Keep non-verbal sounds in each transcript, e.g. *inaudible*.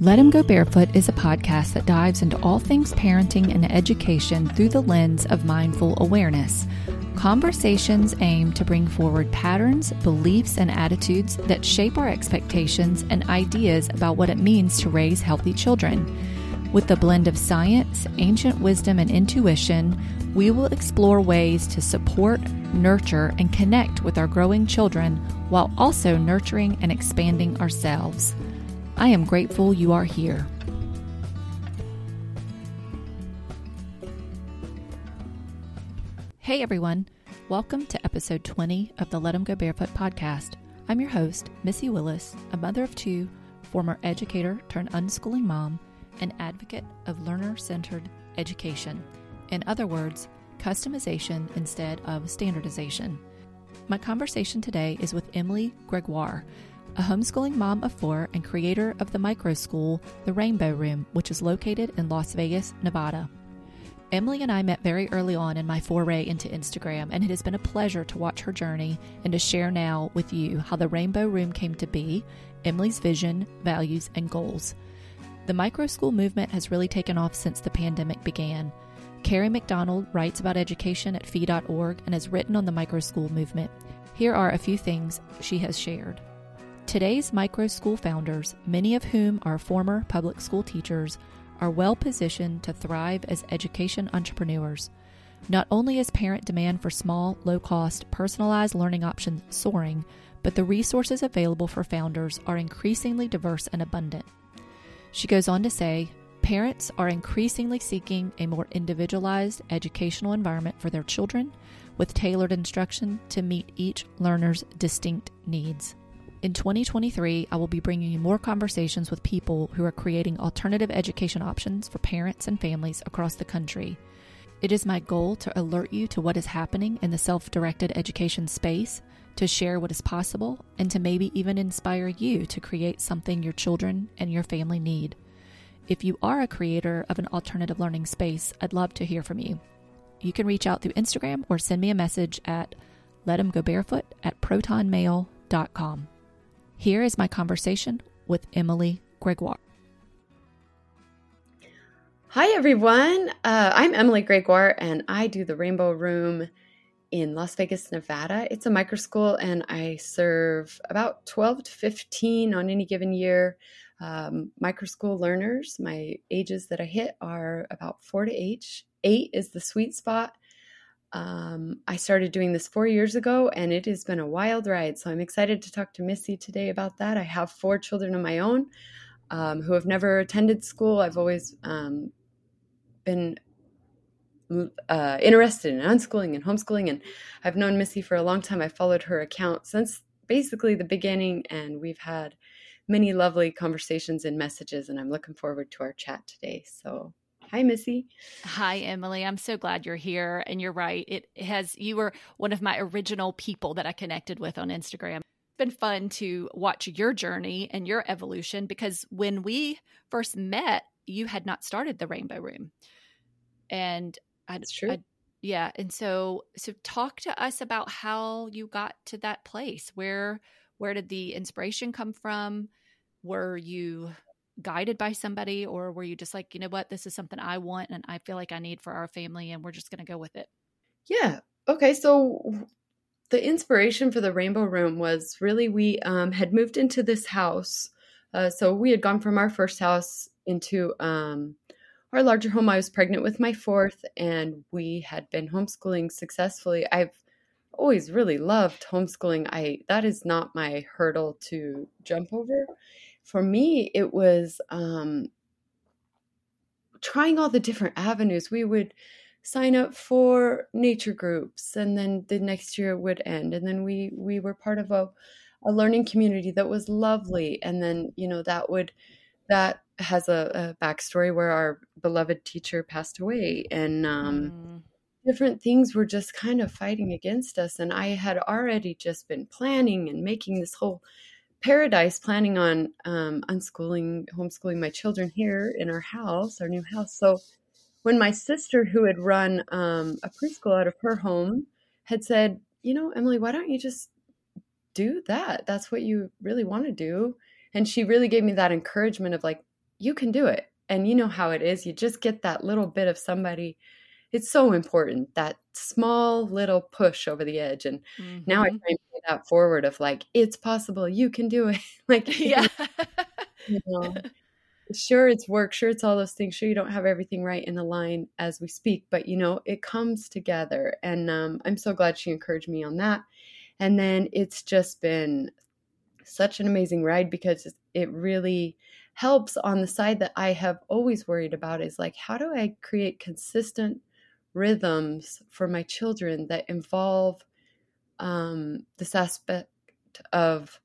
Let 'em Go Barefoot is a podcast that dives into all things parenting and education through the lens of mindful awareness. Conversations aim to bring forward patterns, beliefs, and attitudes that shape our expectations and ideas about what it means to raise healthy children. With a blend of science, ancient wisdom, and intuition, we will explore ways to support, nurture, and connect with our growing children while also nurturing and expanding ourselves. I am grateful you are here. Hey everyone, welcome to episode 20 of the Let 'em Go Barefoot podcast. I'm your host, Missy Willis, a mother of two, former educator turned unschooling mom, and advocate of learner centered education. In other words, customization instead of standardization. My conversation today is with Emily Gregoire, a homeschooling mom of four and creator of the micro school, The Rainbow Room, which is located in Las Vegas, Nevada. Emily and I met very early on in my foray into Instagram, and it has been a pleasure to watch her journey and to share now with you how the Rainbow Room came to be, Emily's vision, values, and goals. The micro school movement has really taken off since the pandemic began. Kerry McDonald writes about education at fee.org and has written on the micro school movement. Here are a few things she has shared. Today's micro school founders, many of whom are former public school teachers, are well positioned to thrive as education entrepreneurs. Not only is parent demand for small, low cost, personalized learning options soaring, but the resources available for founders are increasingly diverse and abundant. She goes on to say, Parents are increasingly seeking a more individualized educational environment for their children with tailored instruction to meet each learner's distinct needs. In 2023, I will be bringing you more conversations with people who are creating alternative education options for parents and families across the country. It is my goal to alert you to what is happening in the self directed education space, to share what is possible, and to maybe even inspire you to create something your children and your family need. If you are a creator of an alternative learning space, I'd love to hear from you. You can reach out through Instagram or send me a message at let'emgobarefoot at protonmail.com. Here is my conversation with Emily Gregoire. Hi, everyone. Uh, I'm Emily Gregoire, and I do the Rainbow Room in Las Vegas, Nevada. It's a micro school, and I serve about 12 to 15 on any given year um, micro school learners. My ages that I hit are about four to eight. Eight is the sweet spot. Um, I started doing this four years ago and it has been a wild ride. So I'm excited to talk to Missy today about that. I have four children of my own um, who have never attended school. I've always um, been uh, interested in unschooling and homeschooling, and I've known Missy for a long time. I followed her account since basically the beginning, and we've had many lovely conversations and messages, and I'm looking forward to our chat today. So Hi, Missy. Hi, Emily. I'm so glad you're here. And you're right. It has, you were one of my original people that I connected with on Instagram. It's been fun to watch your journey and your evolution because when we first met, you had not started the Rainbow Room. And I, That's true. I, yeah. And so, so talk to us about how you got to that place. Where, where did the inspiration come from? Were you guided by somebody or were you just like you know what? This is something i want and i feel like i need for our family and we're just going to go with it. Yeah. Okay so the inspiration for the rainbow room was really we um, had moved into this house uh, so we had gone from our first house into um, our larger home. I was pregnant with my fourth and we had been homeschooling successfully. I've always really loved homeschooling. I that is not my hurdle to jump over for me, it was um, trying all the different avenues. We would sign up for nature groups, and then the next year would end, and then we we were part of a a learning community that was lovely, and then you know that would that has a, a backstory where our beloved teacher passed away, and um, mm different things were just kind of fighting against us. And I had already just been planning and making this whole paradise planning on um, unschooling, homeschooling my children here in our house, our new house. So when my sister, who had run um, a preschool out of her home, had said, you know, Emily, why don't you just do that? That's what you really want to do. And she really gave me that encouragement of like, you can do it. And you know how it is. You just get that little bit of somebody. It's so important that small little push over the edge. And mm-hmm. now I mm-hmm. try and pay that forward of like, it's possible. You can do it. *laughs* like, *laughs* yeah. you know, sure it's work sure it's all those things sure you don't have everything right in the line as we speak but you know it comes together and um, i'm so glad she encouraged me on that and then it's just been such an amazing ride because it really helps on the side that I have always worried about is like, how do I create consistent rhythms for my children that involve um, this aspect of,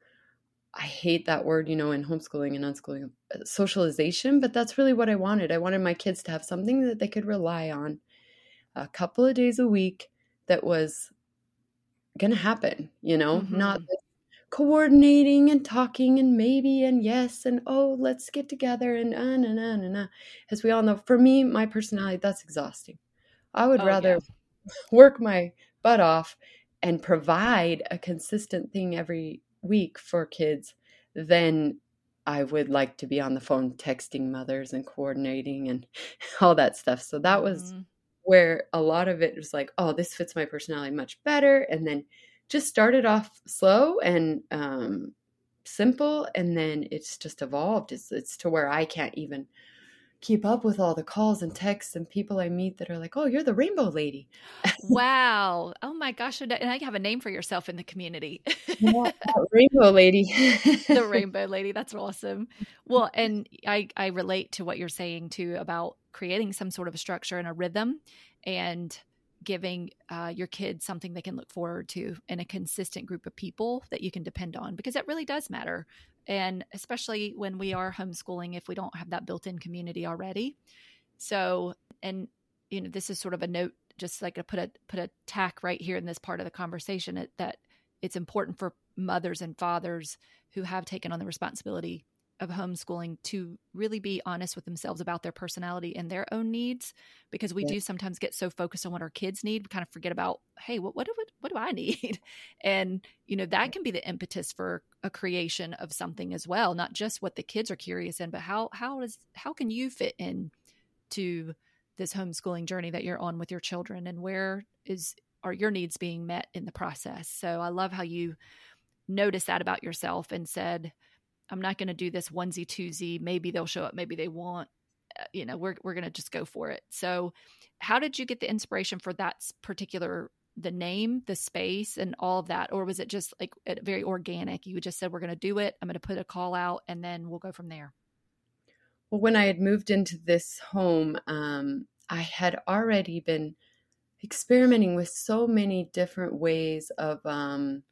I hate that word, you know, in homeschooling and unschooling, uh, socialization, but that's really what I wanted. I wanted my kids to have something that they could rely on a couple of days a week that was going to happen, you know, mm-hmm. not coordinating and talking and maybe and yes and oh let's get together and uh, na, na, na, na. as we all know for me my personality that's exhausting i would oh, rather yeah. *laughs* work my butt off and provide a consistent thing every week for kids than i would like to be on the phone texting mothers and coordinating and *laughs* all that stuff so that was mm-hmm. where a lot of it was like oh this fits my personality much better and then just started off slow and um, simple, and then it's just evolved. It's, it's to where I can't even keep up with all the calls and texts and people I meet that are like, "Oh, you're the rainbow lady." wow! Oh my gosh! And I have a name for yourself in the community. yeah, *laughs* rainbow lady. the *laughs* rainbow lady. That's awesome. Well, and I I relate to what you're saying too about creating some sort of a structure and a rhythm, and giving uh, your kids something they can look forward to and a consistent group of people that you can depend on because that really does matter and especially when we are homeschooling if we don't have that built-in community already. So and you know this is sort of a note just like to put a put a tack right here in this part of the conversation that it's important for mothers and fathers who have taken on the responsibility of homeschooling to really be honest with themselves about their personality and their own needs because we yeah. do sometimes get so focused on what our kids need we kind of forget about hey what what do, what do I need? *laughs* And you know that can be the impetus for a creation of something as well not just what the kids are curious in but how how does how can you fit in to this homeschooling journey that you're on with your children and where is are your needs being met in the process? So I love how you noticed that about yourself and said I'm not going to do this onesie twosie. Maybe they'll show up. Maybe they won't. Uh, you know, we're we're going to just go for it. So, how did you get the inspiration for that particular the name, the space, and all of that, or was it just like very organic? You just said we're going to do it. I'm going to put a call out, and then we'll go from there. Well, when I had moved into this home, um, I had already been experimenting with so many different ways of um,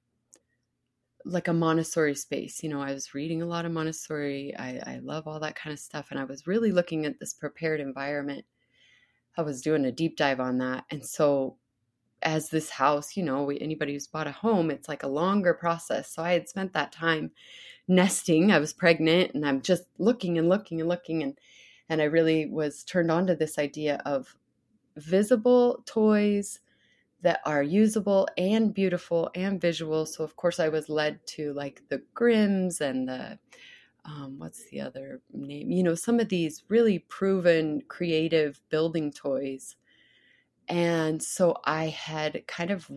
like a Montessori space. You know, I was reading a lot of Montessori. I, I love all that kind of stuff. And I was really looking at this prepared environment. I was doing a deep dive on that. And so, as this house, you know, anybody who's bought a home, it's like a longer process. So, I had spent that time nesting. I was pregnant and I'm just looking and looking and looking. And, and I really was turned on to this idea of visible toys that are usable and beautiful and visual. So of course I was led to like the Grimms and the um, what's the other name? You know, some of these really proven creative building toys. And so I had kind of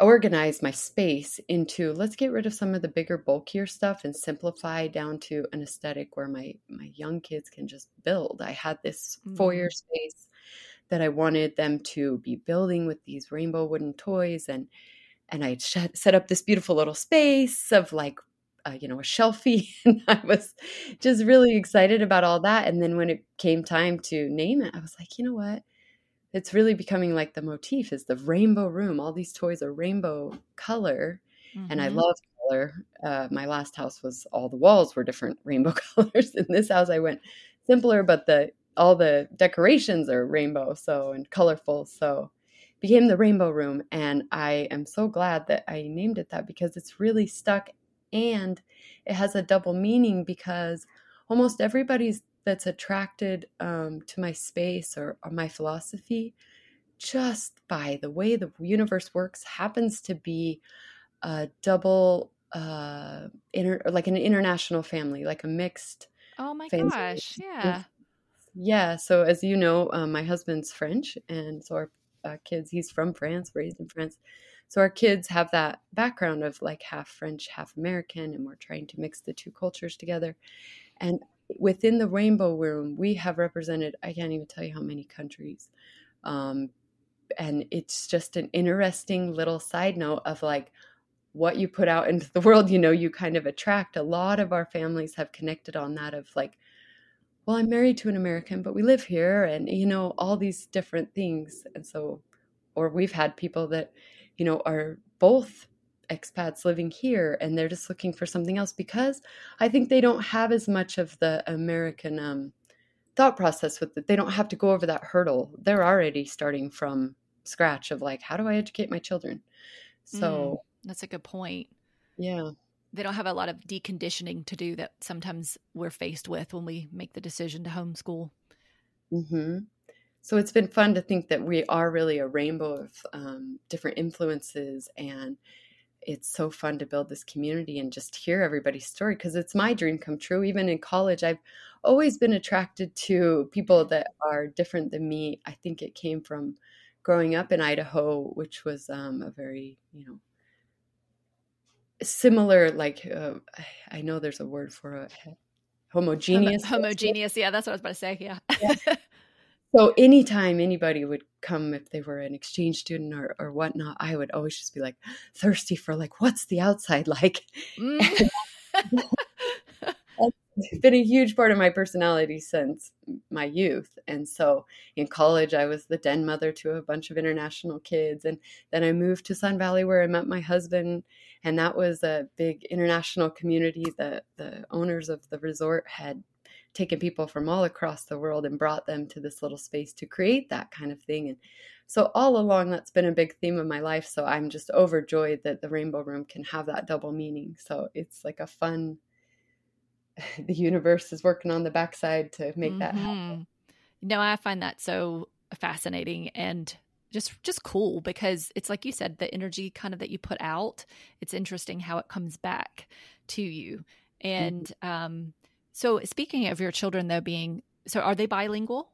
reorganized my space into let's get rid of some of the bigger, bulkier stuff and simplify down to an aesthetic where my my young kids can just build. I had this foyer mm. space that I wanted them to be building with these rainbow wooden toys and and I set up this beautiful little space of like uh, you know a shelfie *laughs* and I was just really excited about all that and then when it came time to name it I was like you know what it's really becoming like the motif is the rainbow room all these toys are rainbow color mm-hmm. and I mm-hmm. love color uh, my last house was all the walls were different *laughs* rainbow *laughs* colors in this house I went simpler but the all the decorations are rainbow so and colorful so became the rainbow room and i am so glad that i named it that because it's really stuck and it has a double meaning because almost everybody's that's attracted um, to my space or, or my philosophy just by the way the universe works happens to be a double uh inter, like an international family like a mixed Oh my fans. gosh. Yeah. Yeah. So as you know, um, my husband's French, and so our uh, kids, he's from France, raised in France. So our kids have that background of like half French, half American, and we're trying to mix the two cultures together. And within the Rainbow Room, we have represented, I can't even tell you how many countries. Um, and it's just an interesting little side note of like what you put out into the world, you know, you kind of attract. A lot of our families have connected on that of like, well, I'm married to an American, but we live here, and you know, all these different things. And so, or we've had people that, you know, are both expats living here and they're just looking for something else because I think they don't have as much of the American um, thought process with it. They don't have to go over that hurdle. They're already starting from scratch of like, how do I educate my children? So mm, that's a good point. Yeah. They don't have a lot of deconditioning to do that sometimes we're faced with when we make the decision to homeschool. Mm-hmm. So it's been fun to think that we are really a rainbow of um, different influences and it's so fun to build this community and just hear everybody's story because it's my dream come true. Even in college, I've always been attracted to people that are different than me. I think it came from growing up in Idaho, which was um, a very, you know, similar, like, uh, *sighs* I know there's a word for it homogeneous. homogeneous. Yeah, that's what I was about to say. Yeah. yeah. *laughs* So anytime anybody would come, if they were an exchange student or, or whatnot, I would always just be like *gasps* thirsty for like, what's the outside like? Mm. *laughs* it's been a huge part of my personality since my youth. And so in college, I was the den mother to a bunch of international kids. And then I moved to Sun Valley where I met my husband. And that was a big international community that the owners of the resort had taken people from all across the world and brought them to this little space to create that kind of thing. And so all along, that's been a big theme of my life. So I'm just overjoyed that the Rainbow Room can have that double meaning. So it's like a fun, *laughs* the universe is working on the backside to make mm-hmm. that happen. No, I find that so fascinating and just just cool because it's like you said the energy kind of that you put out it's interesting how it comes back to you and mm-hmm. um so, speaking of your children, though, being so, are they bilingual?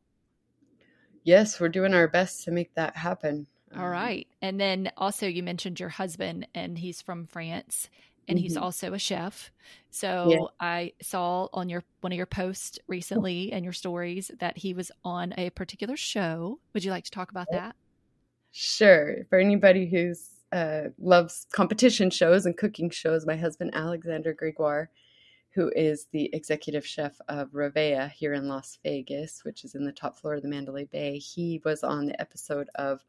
Yes, we're doing our best to make that happen. All um, right. And then also, you mentioned your husband, and he's from France and mm-hmm. he's also a chef. So yeah. I saw on your one of your posts recently and your stories that he was on a particular show. Would you like to talk about that? Sure. For anybody who's uh, loves competition shows and cooking shows, my husband Alexander Gregoire who is the executive chef of Rivea here in Las Vegas, which is in the top floor of the Mandalay Bay. He was on the episode of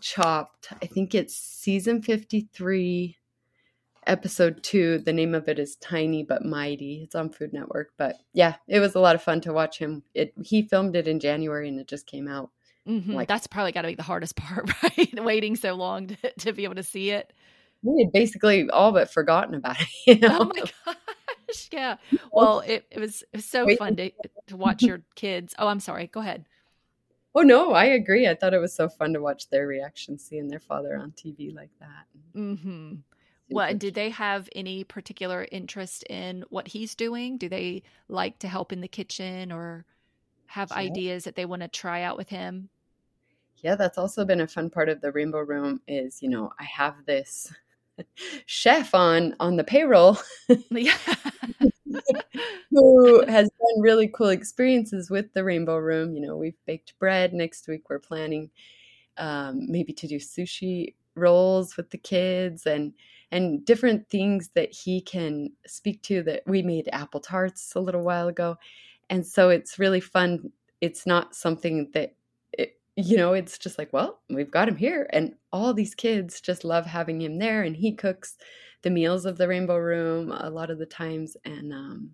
Chopped. I think it's season 53, episode two. The name of it is Tiny but Mighty. It's on Food Network. But yeah, it was a lot of fun to watch him. It he filmed it in January and it just came out. Mm-hmm. Like, That's probably got to be the hardest *laughs* part, right? Waiting so long to, to be able to see it. We had basically all but forgotten about it. *laughs* You know? Oh my gosh, yeah. *laughs* Well, it, it was it was so Wait. fun to to watch your kids. Oh, I'm sorry. Go ahead. Oh no, I agree. I thought it was so fun to watch their reaction, seeing their father on TV like that. Mm-hmm. Well, did they have any particular interest in what he's doing? Do they like to help in the kitchen or have yeah. ideas that they want to try out with him? Yeah, that's also been a fun part of the Rainbow Room. Is you know I have this *laughs* chef on on the payroll *laughs* *laughs* who has done really cool experiences with the rainbow room. You know we've baked bread next week we're planning um, maybe to do sushi rolls with the kids and and different things that he can speak to that we made apple tarts a little while ago. And so it's really fun. It's not something that you know, it's just like, well, we've got him here. And all these kids just love having him there. And he cooks the meals of the Rainbow Room a lot of the times. And um,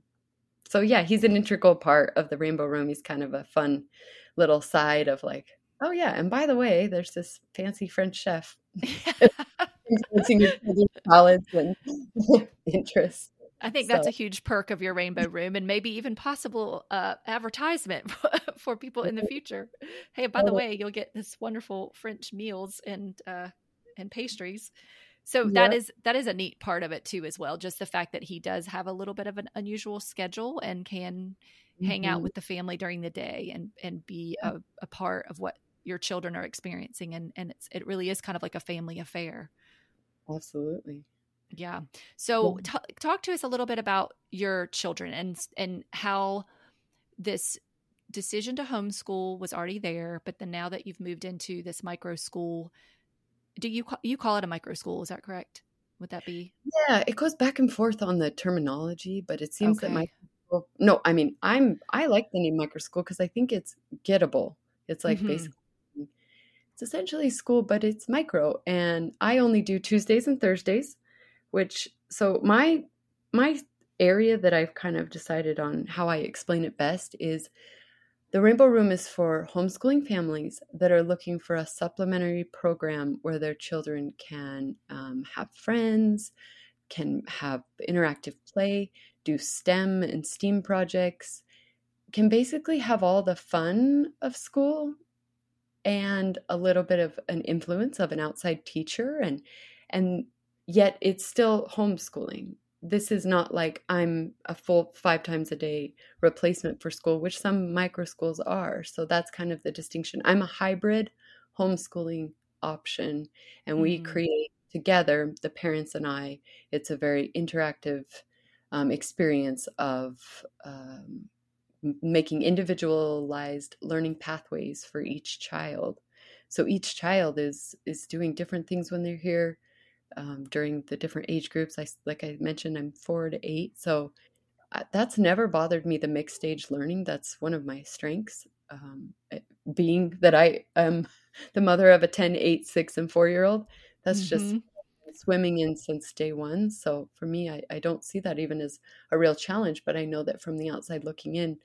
so, yeah, he's an integral part of the Rainbow Room. He's kind of a fun little side of like, oh, yeah. And by the way, there's this fancy French chef. *laughs* *laughs* salads and *laughs* interests. I think so. that's a huge perk of your rainbow room and maybe even possible uh, advertisement *laughs* for people in the future. Hey, by the way, you'll get this wonderful French meals and uh, and pastries. So that is that is a neat part of it too as well. Just the fact that he does have a little bit of an unusual schedule and can mm-hmm. hang out mm-hmm. with the family during the day and and be a, a, part of what your children are experiencing and and it's it really is kind of like a family affair. Absolutely. Yeah. So t- talk to us a little bit about your children and and how this decision to homeschool was already there, but then now that you've moved into this micro school, do you you call it a micro school? Is that correct? Would that be? Yeah, it goes back and forth on the terminology, but it seems okay. that my. No, I mean I'm I like the name micro school because I think it's gettable. It's like mm-hmm. basically it's essentially school, but it's micro, and I only do Tuesdays and Thursdays, which so my my area that I've kind of decided on how I explain it best is the Rainbow Room is for homeschooling families that are looking for a supplementary program where their children can um, have friends, can have interactive play, do STEM and STEAM projects, can basically have all the fun of school and a little bit of an influence of an outside teacher and and yet it's still homeschooling this is not like I'm a full five times a day replacement for school, which some micro schools are. So that's kind of the distinction. I'm a hybrid homeschooling option, and we mm. create together, the parents and I, it's a very interactive um, experience of um, making individualized learning pathways for each child. So each child is is doing different things when they're here um, during the different age groups. I like I mentioned, I'm four to eight, so uh, that's never bothered me. The mixed stage learning that's one of my strengths. Um, being that I am *laughs* the mother of a 10, 8, 6, and 4 year old, that's mm-hmm. just swimming in since day one. So for me, I, I don't see that even as a real challenge, but I know that from the outside looking in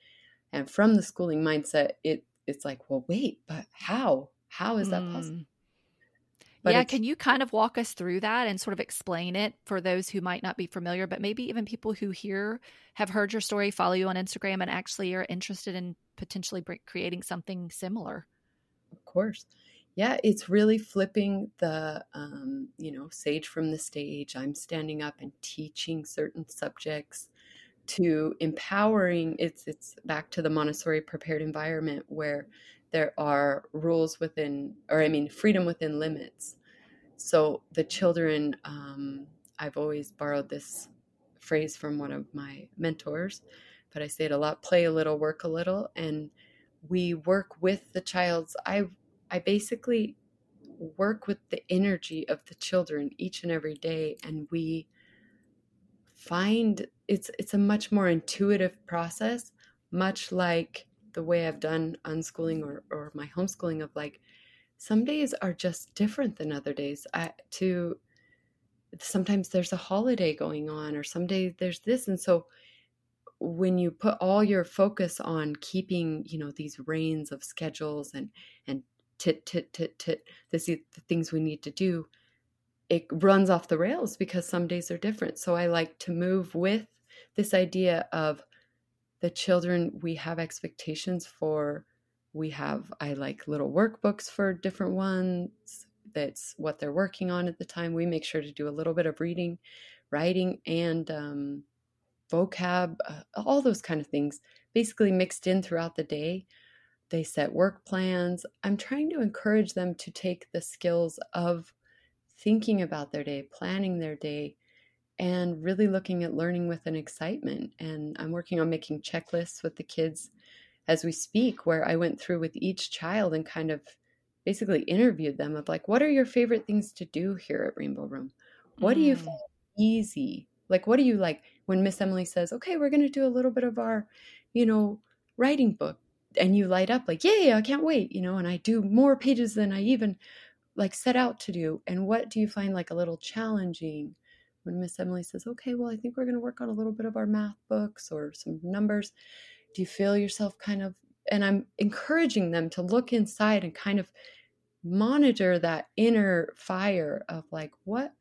and from the schooling mindset, it it's like, well, wait, but how? How is that mm. But yeah, can you kind of walk us through that and sort of explain it for those who might not be familiar, but maybe even people who hear have heard your story, follow you on Instagram, and actually are interested in potentially creating something similar? Of course. Yeah, it's really flipping the, um, you know, sage from the stage. I'm standing up and teaching certain subjects to empowering. It's it's back to the Montessori prepared environment where there are rules within, or I mean, freedom within limits. So the children, um, I've always borrowed this phrase from one of my mentors, but I say it a lot play a little, work a little. And we work with the child's, I, I basically work with the energy of the children each and every day. And we find it's, it's a much more intuitive process, much like the way I've done unschooling or, or my homeschooling of like some days are just different than other days. I, to sometimes there's a holiday going on or some days there's this and so when you put all your focus on keeping you know these reins of schedules and and tit tit tit tit this is the things we need to do it runs off the rails because some days are different so i like to move with this idea of the children we have expectations for we have i like little workbooks for different ones that's what they're working on at the time. We make sure to do a little bit of reading writing and um, vocab uh, all those kind of things basically mixed in throughout the day. They set work plans. I'm trying to encourage them to take the skills of thinking about their day planning their day and really looking at learning with an excitement. And I'm working on making checklists with the kids as we speak, where I went through with each child and kind of basically interviewed them of like, what are your favorite things to do here at Rainbow Room? What mm. do you mm. find easy? Like, what do you like when Miss Emily says, okay, we're going to do a little bit of our, you know, writing book? And you light up like, yay, I can't wait, you know, and I do more pages than I even like set out to do. And what do you find like a little challenging? When Miss Emily says, okay, well, I think we're going to work on a little bit of our math books or some numbers. Do you feel yourself kind of, and I'm encouraging them to look inside and kind of monitor that inner fire of like, what,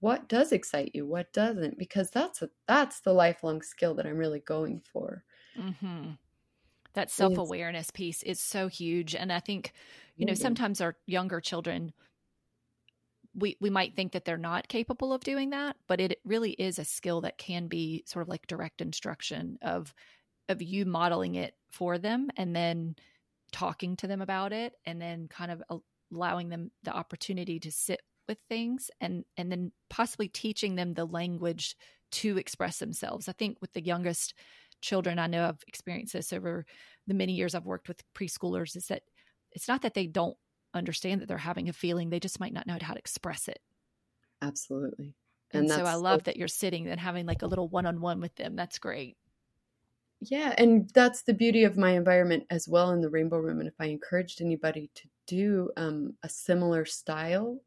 what does excite you? What doesn't? Because that's a, that's the lifelong skill that I'm really going for. Mm-hmm. That self awareness piece is so huge. And I think, you know, sometimes our younger children we we might think that they're not capable of doing that but it really is a skill that can be sort of like direct instruction of of you modeling it for them and then talking to them about it and then kind of allowing them the opportunity to sit with things and and then possibly teaching them the language to express themselves. I think with the youngest children i know i've experienced this over the many years i've worked with preschoolers is that it's not that they don't understand that they're having a feeling they just might not know how to express it. Absolutely. And, and so i love that you're sitting and having like a little one-on-one with them. That's great. Yeah and that's the beauty of my environment as well in the rainbow room and if i encouraged anybody to do um, a similar style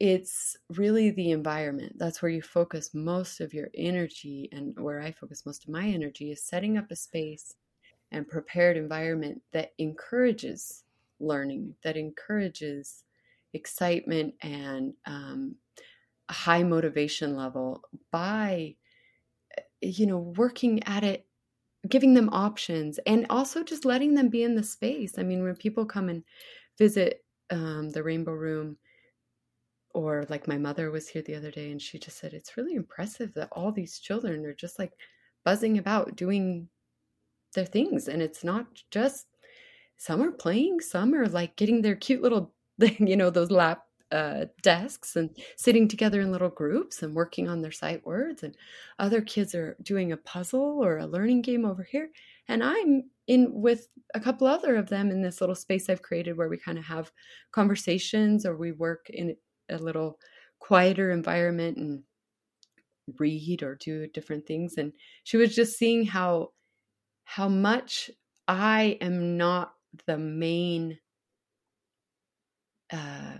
it's really the environment. That's where you focus most of your energy and where i focus most of my energy is setting up a space and prepared environment that encourages learning, that encourages excitement and um, a high motivation level by, you know, working at it, giving them options, and also just letting them be in the space. I mean, when people come and visit um, the Rainbow Room, or like my mother was here the other day and she just said it's really impressive that all these children are just like buzzing about doing their things and it's not just some are playing, some are like getting their cute little, *laughs* you know, those lap uh, desks and sitting together in little groups and working on their sight words. And other kids are doing a puzzle or a learning game over here. And I'm in with a couple other of them in this little space I've created where we kind of have conversations or we work in a little quieter environment and read or do different things. And she was just seeing how how much I am not the main uh,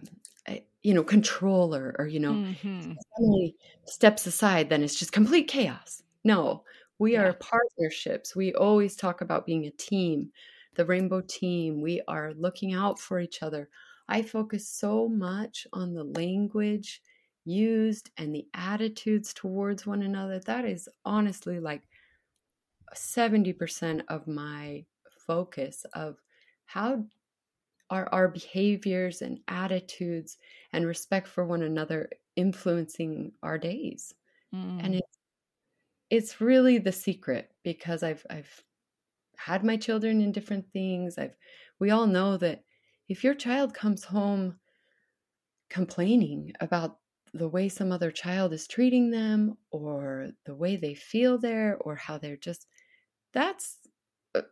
you know controller or you know mm-hmm. suddenly steps aside then it's just complete chaos. No we yeah. are partnerships. We always talk about being a team the rainbow team. We are looking out for each other. I focus so much on the language used and the attitudes towards one another. That is honestly like 70% of my focus of how are our behaviors and attitudes and respect for one another influencing our days mm. and it's it's really the secret because i've i've had my children in different things i've we all know that if your child comes home complaining about the way some other child is treating them or the way they feel there or how they're just that's uh,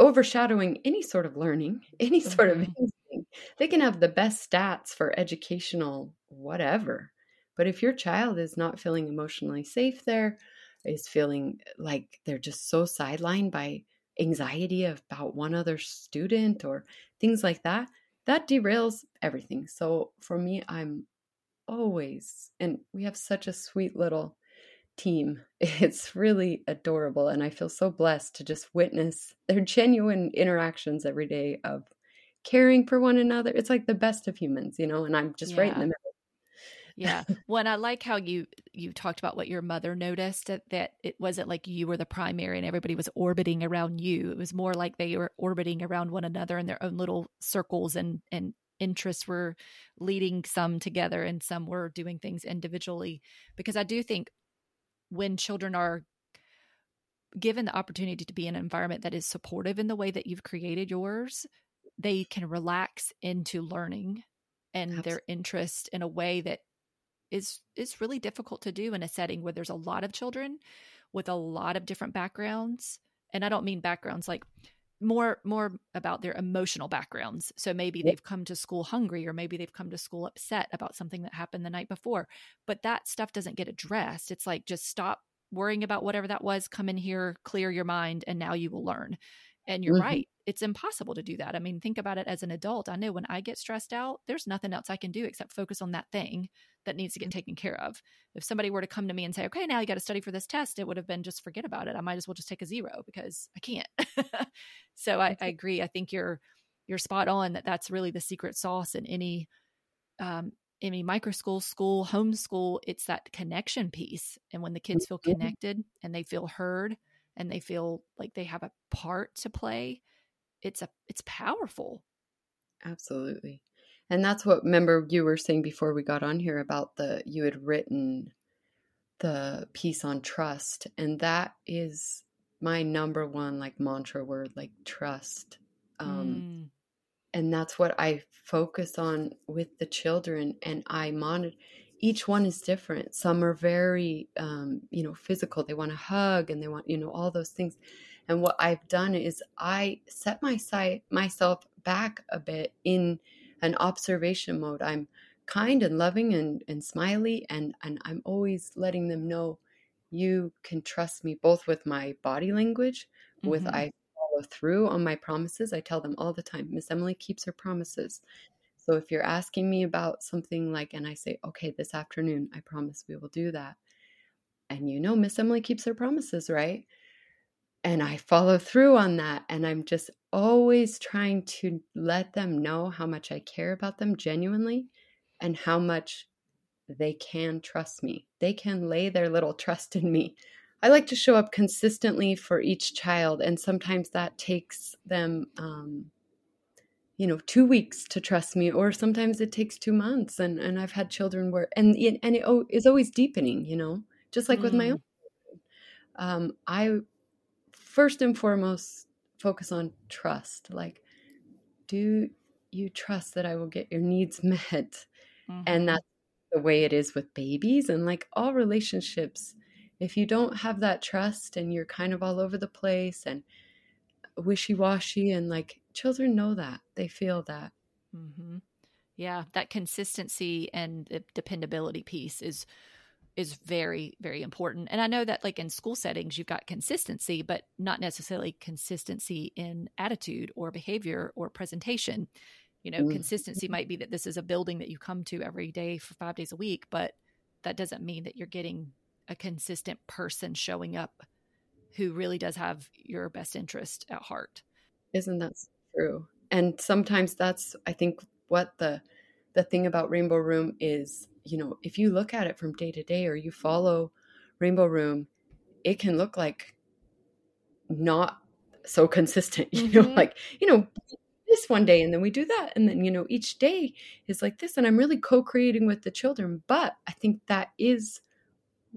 overshadowing any sort of learning, *laughs* any sort mm-hmm. of anything. They can have the best stats for educational whatever. But if your child is not feeling emotionally safe there, is feeling like they're just so sidelined by anxiety about one other student or things like that, that derails everything. So for me, I'm always, and we have such a sweet little team. *laughs* It's really adorable. And I feel so blessed to just witness their genuine interactions every day of caring for one another. It's like the best of humans, you know, and I'm just yeah. right in the middle. yeah. Well, and I like how you you talked about what your mother noticed that, that it wasn't like you were the primary and everybody was orbiting around you. It was more like they were orbiting around one another in their own little circles and and interests were leading some together and some were doing things individually because I do think when children are given the opportunity to be in an environment that is supportive in the way that you've created yours, they can relax into learning and Absolutely. their interest in a way that is is really difficult to do in a setting where there's a lot of children with a lot of different backgrounds. And I don't mean backgrounds like more more about their emotional backgrounds. So maybe they've come to school hungry or maybe they've come to school upset about something that happened the night before. But that stuff doesn't get addressed. It's like just stop worrying about whatever that was. Come in here clear your mind and now you will learn and you're mm-hmm. right it's impossible to do that i mean think about it as an adult i know when i get stressed out there's nothing else i can do except focus on that thing that needs to get taken care of if somebody were to come to me and say okay now you got to study for this test it would have been just forget about it i might as well just take a zero because i can't *laughs* so I, I, agree i think you're you're spot on that that's really the secret sauce in any um any micro school school homeschool it's that connection piece and when the kids feel mm-hmm. connected and they feel heard and they feel like they have a part to play it's a it's powerful absolutely And that's what remember you were saying before we got on here about the you had written the piece on trust and that is my number one like mantra word like trust um mm. and that's what i focus on with the children and i monitor each one is different. Some are very um you know physical. They want to hug and they want you know all those things. And what i've done is i set my sight myself back a bit in an observation mode. I'm kind and loving and, and smiley and, and i'm always letting them know you can trust me both with my body language mm-hmm. with i follow through on my promises. I tell them all the time miss emily keeps her promises so if you're asking me about something like and i say okay this afternoon i promise we will do that and you know miss emily keeps her promises right and i follow through on that and i'm just always trying to let them know how much i care about them genuinely and how much they can trust me. They can lay their little trust in me. I like to show up consistently for each child, and sometimes that takes them, um, you know, two weeks to trust me, or sometimes it takes two months. And and I've had children where, and and it is always deepening, you know, just like mm. with my mm. own. Um, I first and foremost focus on trust. Like, do you trust that I will get your needs *laughs* met? Mm-hmm. And that's the way it is with babies and like all relationships. If you don't have that trust and you're kind of all over the place and wishy washy, and like children know that, they feel that. Mm-hmm. Yeah, that consistency and the dependability piece is is very very important and i know that like in school settings you've got consistency but not necessarily consistency in attitude or behavior or presentation you know, mm. consistency might be that this is a building that you come to every day for five days a week, but that doesn't mean that you're getting a consistent person showing up who really does have your best interest at heart. Isn't that true? And sometimes that's, I think, what the the thing about Rainbow Room is, you know, if you look at it from day to day or you follow Rainbow Room, it can look like not so consistent, *laughs* you mm-hmm. know, like, you know, this one day and then we do that and then you know each day is like this and i'm really co-creating with the children but i think that is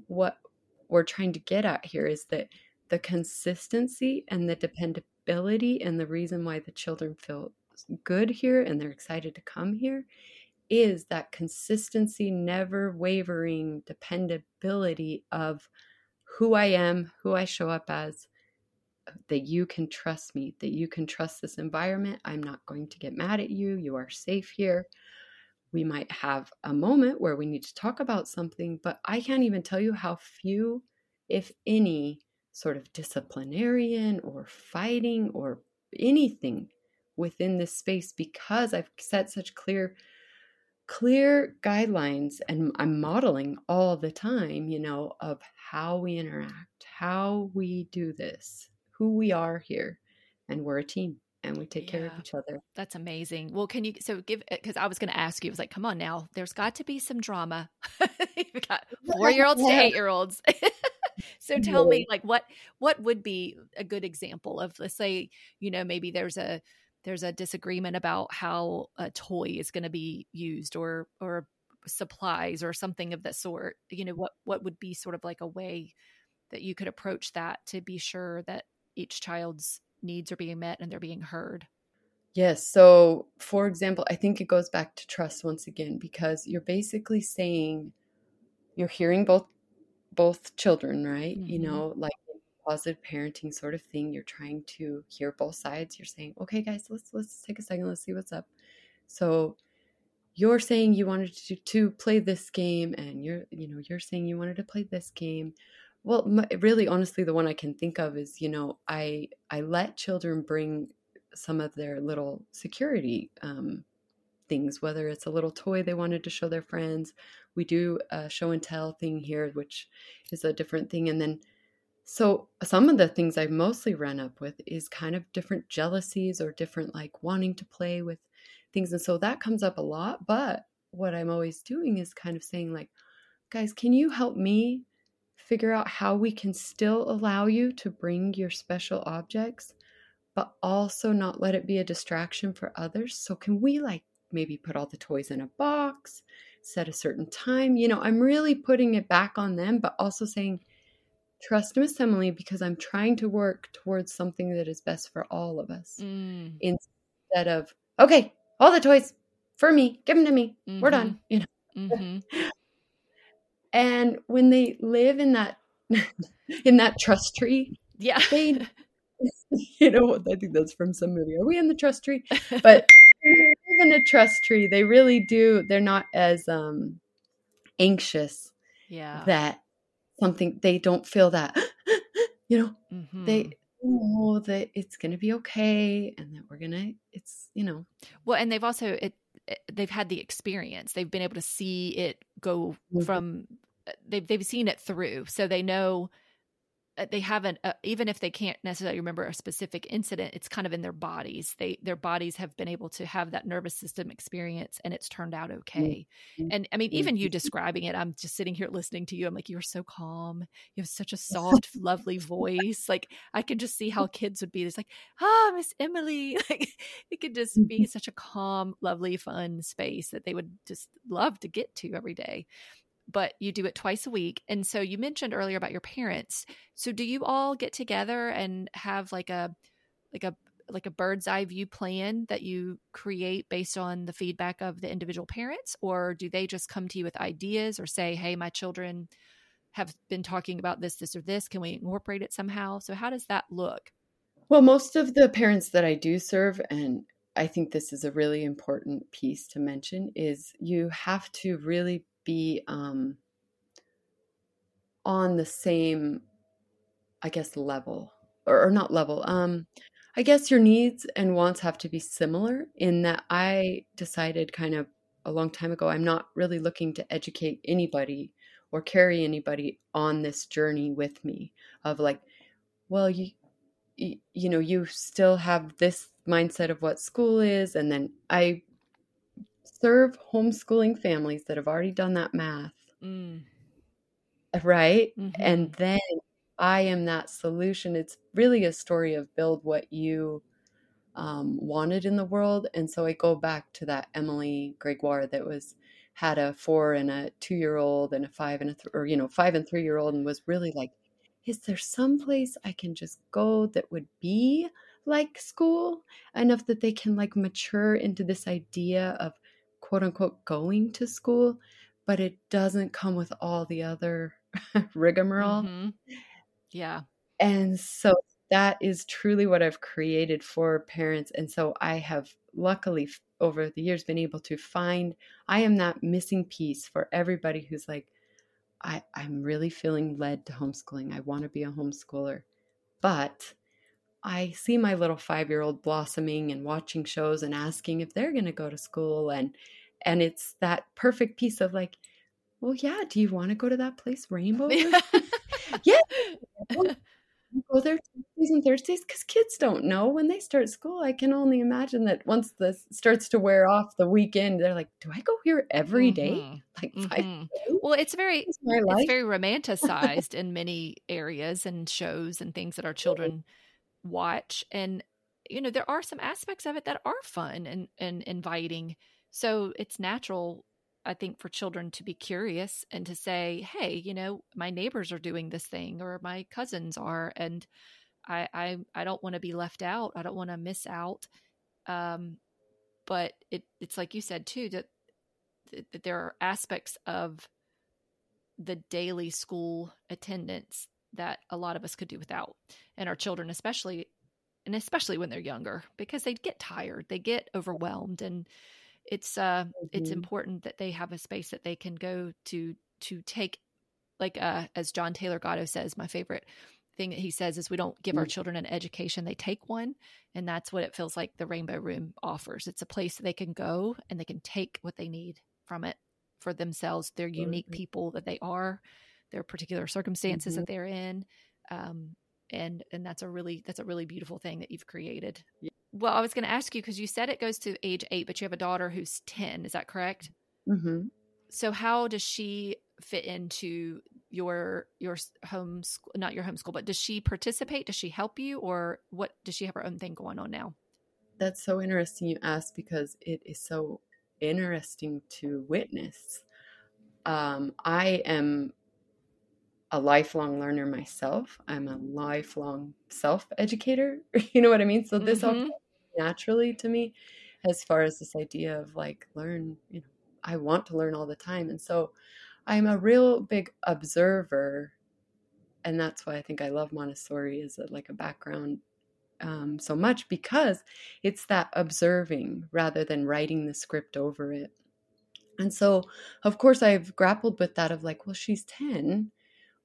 what we're trying to get at here is that the consistency and the and the reason why the children feel good here and they're excited to come here is that consistency never wavering dependability of who i am who i show up as that you can trust me, that you can trust this environment. I'm not going to get mad at you. You are safe here. We might have a moment where we need to talk about something, but I can't even tell you how few, if any, sort of disciplinarian or fighting or anything within this space because I've set such clear clear guidelines and I'm modeling all the time, you know, of how we interact, how we do this, who we are here and we're a team and we take yeah, care of each other. That's amazing. Well, can you so give uh, because I was going to ask you, I was like, come on now, there's got to be some drama. *laughs* You've got four year olds to eight year olds. *laughs* so *laughs* tell me, like, what what would be a good example of, let's say, you know, maybe there's a there's a disagreement about how a toy is going to be used or or supplies or something of that sort. You know, what what would be sort of like a way that you could approach that to be sure that each child's needs are being met and they're being heard. Yes. So, for example, I think it goes back to trust once again because you're basically saying you're hearing both both children, right? Mm-hmm. You know, like positive parenting sort of thing. You're trying to hear both sides. You're saying, "Okay, guys, let's let's take a second. Let's see what's up." So, you're saying you wanted to to play this game and you're you know, you're saying you wanted to play this game well really honestly the one i can think of is you know i i let children bring some of their little security um, things whether it's a little toy they wanted to show their friends we do a show and tell thing here which is a different thing and then so some of the things i mostly run up with is kind of different jealousies or different like wanting to play with things and so that comes up a lot but what i'm always doing is kind of saying like guys can you help me figure out how we can still allow you to bring your special objects, but also not let it be a distraction for others. So, can we like maybe put all the toys in a box, set a certain time. You know, I'm really putting it back on them, but also saying, trust Miss Emily because I'm trying to work towards something that is best for all of us Mm. instead of, okay, all the toys for me, give them to me. We're done. You know, hmm and when they live in that *laughs* in that trust tree, Yeah. they *laughs* *laughs* you know i think that's from some movie are we in the trust tree but in a trust tree they really do they're not as um anxious yeah. that something they don't feel that *gasps* you know Mhm. they know that it's gonna be okay and that we're gonna it's you know Well, and they've also it, it- they've had the experience. They've been able to see it go Mhm. from uh, they've they've seen it through, so they know they haven't uh, even if they can't necessarily remember a specific incident. It's kind of in their bodies. They their bodies have been able to have that nervous system experience, and it's turned out okay. Mhm. And I mean, even you Mhm. describing it, I'm just sitting here listening to you. I'm like, you're so calm. You have such a *laughs* soft, lovely voice. Like I can just see how kids would be. It's like, ah, Miss Emily. *laughs* Like it could just be such a calm, lovely, fun space that they would just love to get to every day. But you do it twice a week. And so you mentioned earlier about your parents. So do you all get together and have like a like a like a bird's eye view plan that you create based on the feedback of the individual parents or do they just come to you with ideas or say hey my children have been talking about this this or this can we incorporate it somehow so how does that look well most of the parents that i do serve and i think this is a really important piece to mention is you have to really be um on the same i guess level or, or not level um i guess your needs and wants have to be similar in that i decided kind of a long time ago i'm not really looking to educate anybody or carry anybody on this journey with me of like well you you, know you still have this mindset of what school is and then i serve homeschooling families that have already done that math mm. right Mhm. and then i am that solution it's really a story of build what you um, wanted in the world and so i go back to that emily gregoire that was had a four and a two year old and a five and a th- or you know five and three year old and was really like is there some place i can just go that would be like school enough that they can like mature into this idea of quote unquote going to school but it doesn't come with all the other *laughs* rigmarole Mhm. yeah and so that is truly what I've created for parents. And so I have luckily over the years been able to find I am that missing piece for everybody who's like, I, I'm really feeling led to homeschooling. I want to be a homeschooler. But I see my little five year old blossoming and watching shows and asking if they're going to go to school. And, and it's that perfect piece of like, well, yeah, do you want to go to that place, Rainbow? Yeah. *laughs* go there Tuesdays and Thursdays because kids don't know when they start school. I can only imagine that once this starts to wear off the weekend, they're like, "Do I go here every day? Mhm. Like five Mhm. days? well it's very it's very romanticized *laughs* in many areas and shows and things that our children watch and you know there are some aspects of it that are fun and and inviting so it's natural i think for children to be curious and to say hey you know my neighbors are doing this thing or my cousins are and i i, I don't want to be left out. I don't want to miss out. Um but it it's like you said too that that there are aspects of the daily school attendance that a lot of us could do without and our children especially and especially when they're younger because they get tired they get overwhelmed and it's uh it's Mhm. important that they have a space that they can go to to take like uh as John Taylor Gatto says my favorite thing that he says is we don't give our Mm. children an education they take one and that's what it feels like the rainbow room offers it's a place that they can go and they can take what they need from it for themselves their unique Mhm. people that they are their particular circumstances that they're in um and and that's a really that's a really beautiful thing that you've created Yeah. Well i was going to ask you because you said it goes to age eight but you have a daughter who's 10 is that correct Mhm. so how does she fit into your your home school not your homeschool but does she participate does she help you or what does she have her own thing going on now That's so interesting you ask because it is so interesting to witness. Um, I am a lifelong learner myself. I'm a lifelong self educator. *laughs* you know what I mean? So this mm-hmm. all naturally to me as far as this idea of like learn, you know, I want to learn all the time. And so I'm a real big observer. And that's why I think I love Montessori as a, like a background um, so much because it's that observing rather than writing the script over it. And so, of course, I've grappled with that of like, well, she's 10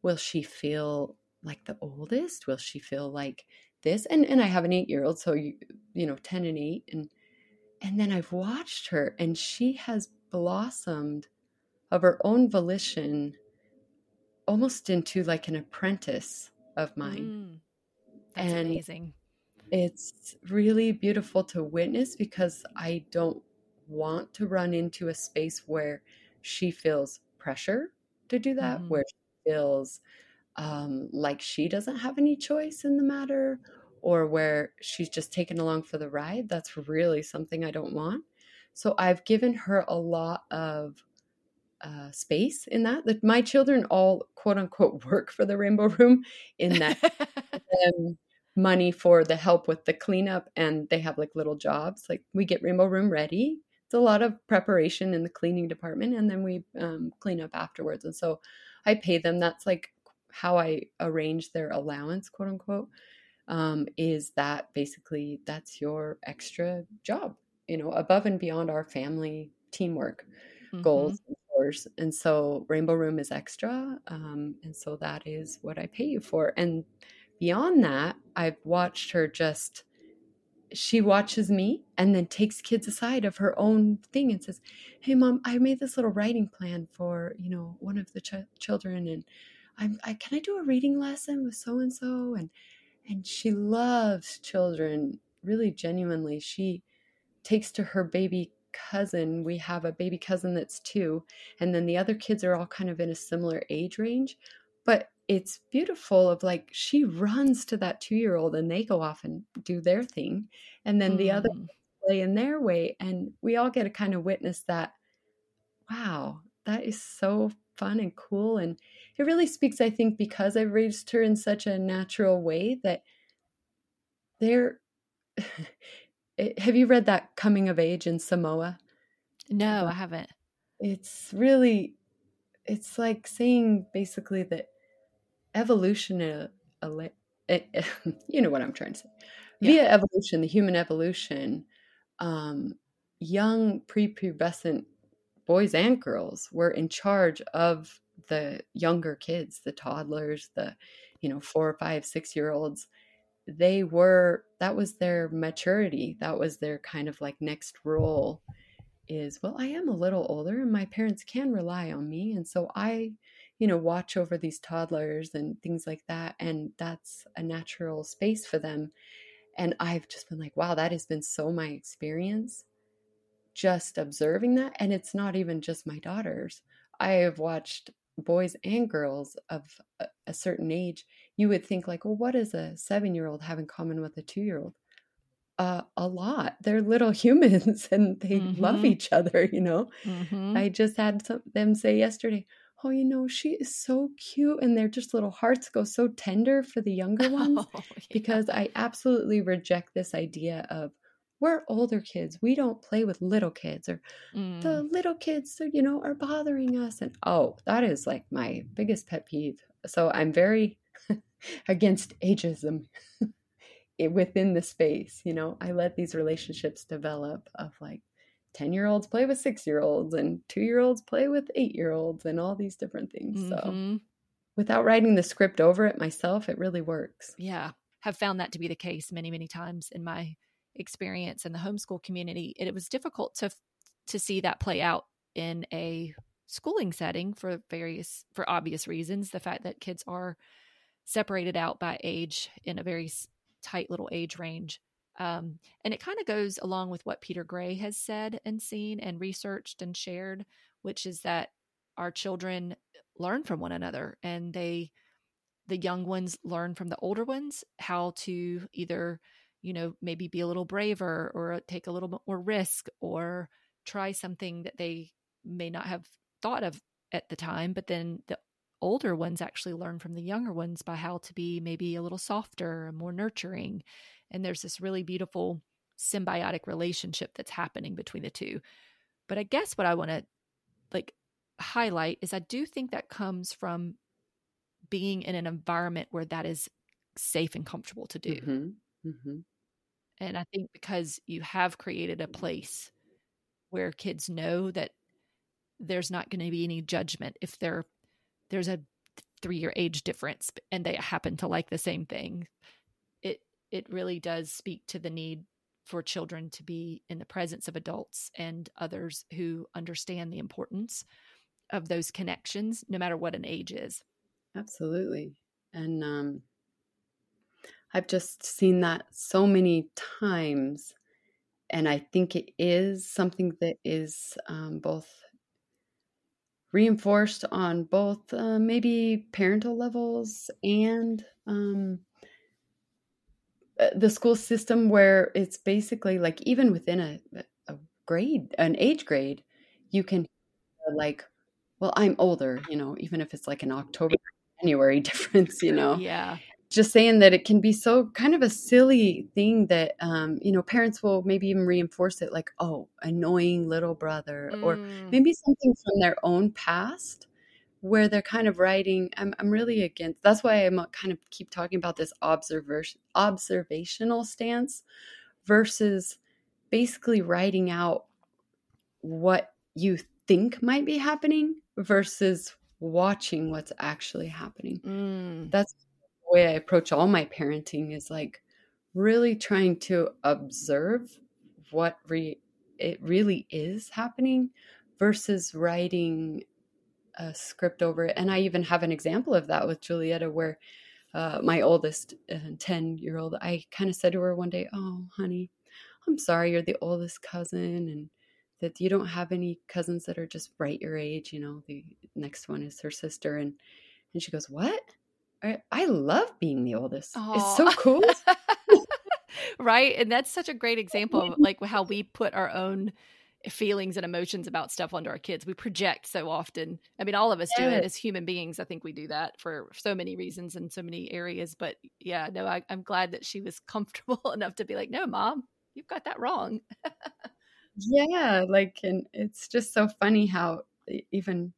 will she feel like the oldest will she feel like this and and i have an eight year old so you you know 10 and 8 and and then i've watched her and she has blossomed of her own volition almost into like an apprentice of mine. Mm, that's and amazing. it's really beautiful to witness because i don't want to run into a space where she feels pressure to do that mm. where she feels um, like she doesn't have any choice in the matter or where she's just taken along for the ride. That's really something I don't want. So I've given her a lot of uh, space in that. That my children all quote unquote *laughs* work for the Rainbow Room in that *laughs* money for the help with the cleanup, and they have like little jobs. Like we get Rainbow Room ready. It's a lot of preparation in the cleaning department, and then we um, clean up afterwards. And so I pay them. That's like how I arrange their allowance, quote unquote. Um, is that basically that's your extra job, you know, above and beyond our family teamwork mm-hmm. goals and so Rainbow Room is extra. Um, and so that is what I pay you for. And beyond that, I've watched her just she watches me and then takes kids aside of her own thing and says hey mom i made this little writing plan for you know one of the ch- children and i'm I, can i do a reading lesson with so and so and and she loves children really genuinely she takes to her baby cousin we have a baby cousin that's two and then the other kids are all kind of in a similar age range but it's beautiful of like she runs to that two year old and they go off and do their thing and then mm. the other mm. play in their way and we all get to kind of witness that wow that is so fun and cool and it really speaks i think because i raised her in such a natural way that they're *laughs* have you read that coming of age in samoa no i haven't it's really it's like saying basically that evolution, uh, uh, *laughs* you know what I'm trying to say. Yeah. Via evolution, the human evolution, um, young prepubescent boys and girls were in charge of the younger kids, the toddlers, the you know four, five, six year olds. They were that was their maturity. That was their kind of like next role. Is well, I am a little older, and my parents can rely on me, and so I you know, watch over these toddlers and things like that. And that's a natural space for them. And I've just been like, wow, that has been so my experience just observing that. And it's not even just my daughters. I have watched boys and girls of a, a certain age. You would think, like, well, what does a seven year old have in common with a two year old? Uh, a lot. They're little *laughs* humans and they mm-hmm. love each other, you know. Mm-hmm. I just had some, them say yesterday, oh, you know, she is so cute. And their just little hearts go so tender for the younger *laughs* ones oh, yeah. because I absolutely reject this idea of we're older kids. We don't play with little kids or mm. the little kids, so, you know, are bothering us. And oh, that is like my biggest pet peeve. So I'm very *laughs* against ageism. *laughs* within the space you know i let these relationships develop of like 10 year olds play with six year olds and two year olds play with eight year olds and all these different things. Mm-hmm. So without writing the script over it myself, it really works. Yeah. Have found that to be the case many, many times in my experience in the homeschool community. It, it was difficult to to see that play out in a schooling setting for various for obvious reasons. The fact that kids are separated out by age in a very tight little age range um, and it kind of goes along with what Peter Gray has said and seen and researched and shared, which is that our children learn from one another and they, the young ones learn from the older ones how to either, you know, maybe be a little braver or take a little bit more risk or try something that they may not have thought of at the time, but then the older ones actually learn from the younger ones by how to be maybe a little softer and more nurturing. And there's this really beautiful symbiotic relationship that's happening between the two. But I guess what I want to like highlight is I do think that comes from being in an environment where that is safe and comfortable to do. Mm-hmm. Mm-hmm. And I think because you have created a place where kids know that there's not going to be any judgment if they're there's a three year age difference and they happen to like the same thing it it really does speak to the need for children to be in the presence of adults and others who understand the importance of those connections no matter what an age is absolutely and um i've just seen that so many times and i think it is something that is um, both reinforced on both uh, maybe parental levels and um, uh, the school system where it's basically like even within a, a grade an age grade you can *laughs* like well i'm older you know even if it's like an october january *laughs* difference you know? Yeah just saying that it can be so kind of a silly thing that um, you know parents will maybe even reinforce it like oh annoying little brother mm. or maybe something from their own past where they're kind of writing I'm, I'm really against that's why i'm kind of keep talking about this observation observational stance versus basically writing out what you think might be happening versus watching what's actually happening mm. that's way I approach all my parenting is like really trying to observe what re- it really is happening versus writing a script over it. And I even have an example of that with Julietta where uh, my oldest 10 uh, year old, I kind of said to her one day, Oh, honey, I'm sorry you're the oldest cousin and that you don't have any cousins that are just right your age. You know, the next one is her sister. And, and she goes, What? I, I love being the oldest. Aww. It's so cool. *laughs* right? And that's such a great example of like how we put our own feelings and emotions about stuff onto our kids. We project so often. I mean, all of us do it as human beings. I think we do that for so many reasons in so many areas. But yeah, no, I, I'm glad that she was *laughs* comfortable enough to be like, no, mom, you've got that wrong. *laughs* yeah. Like, and it's just so funny how even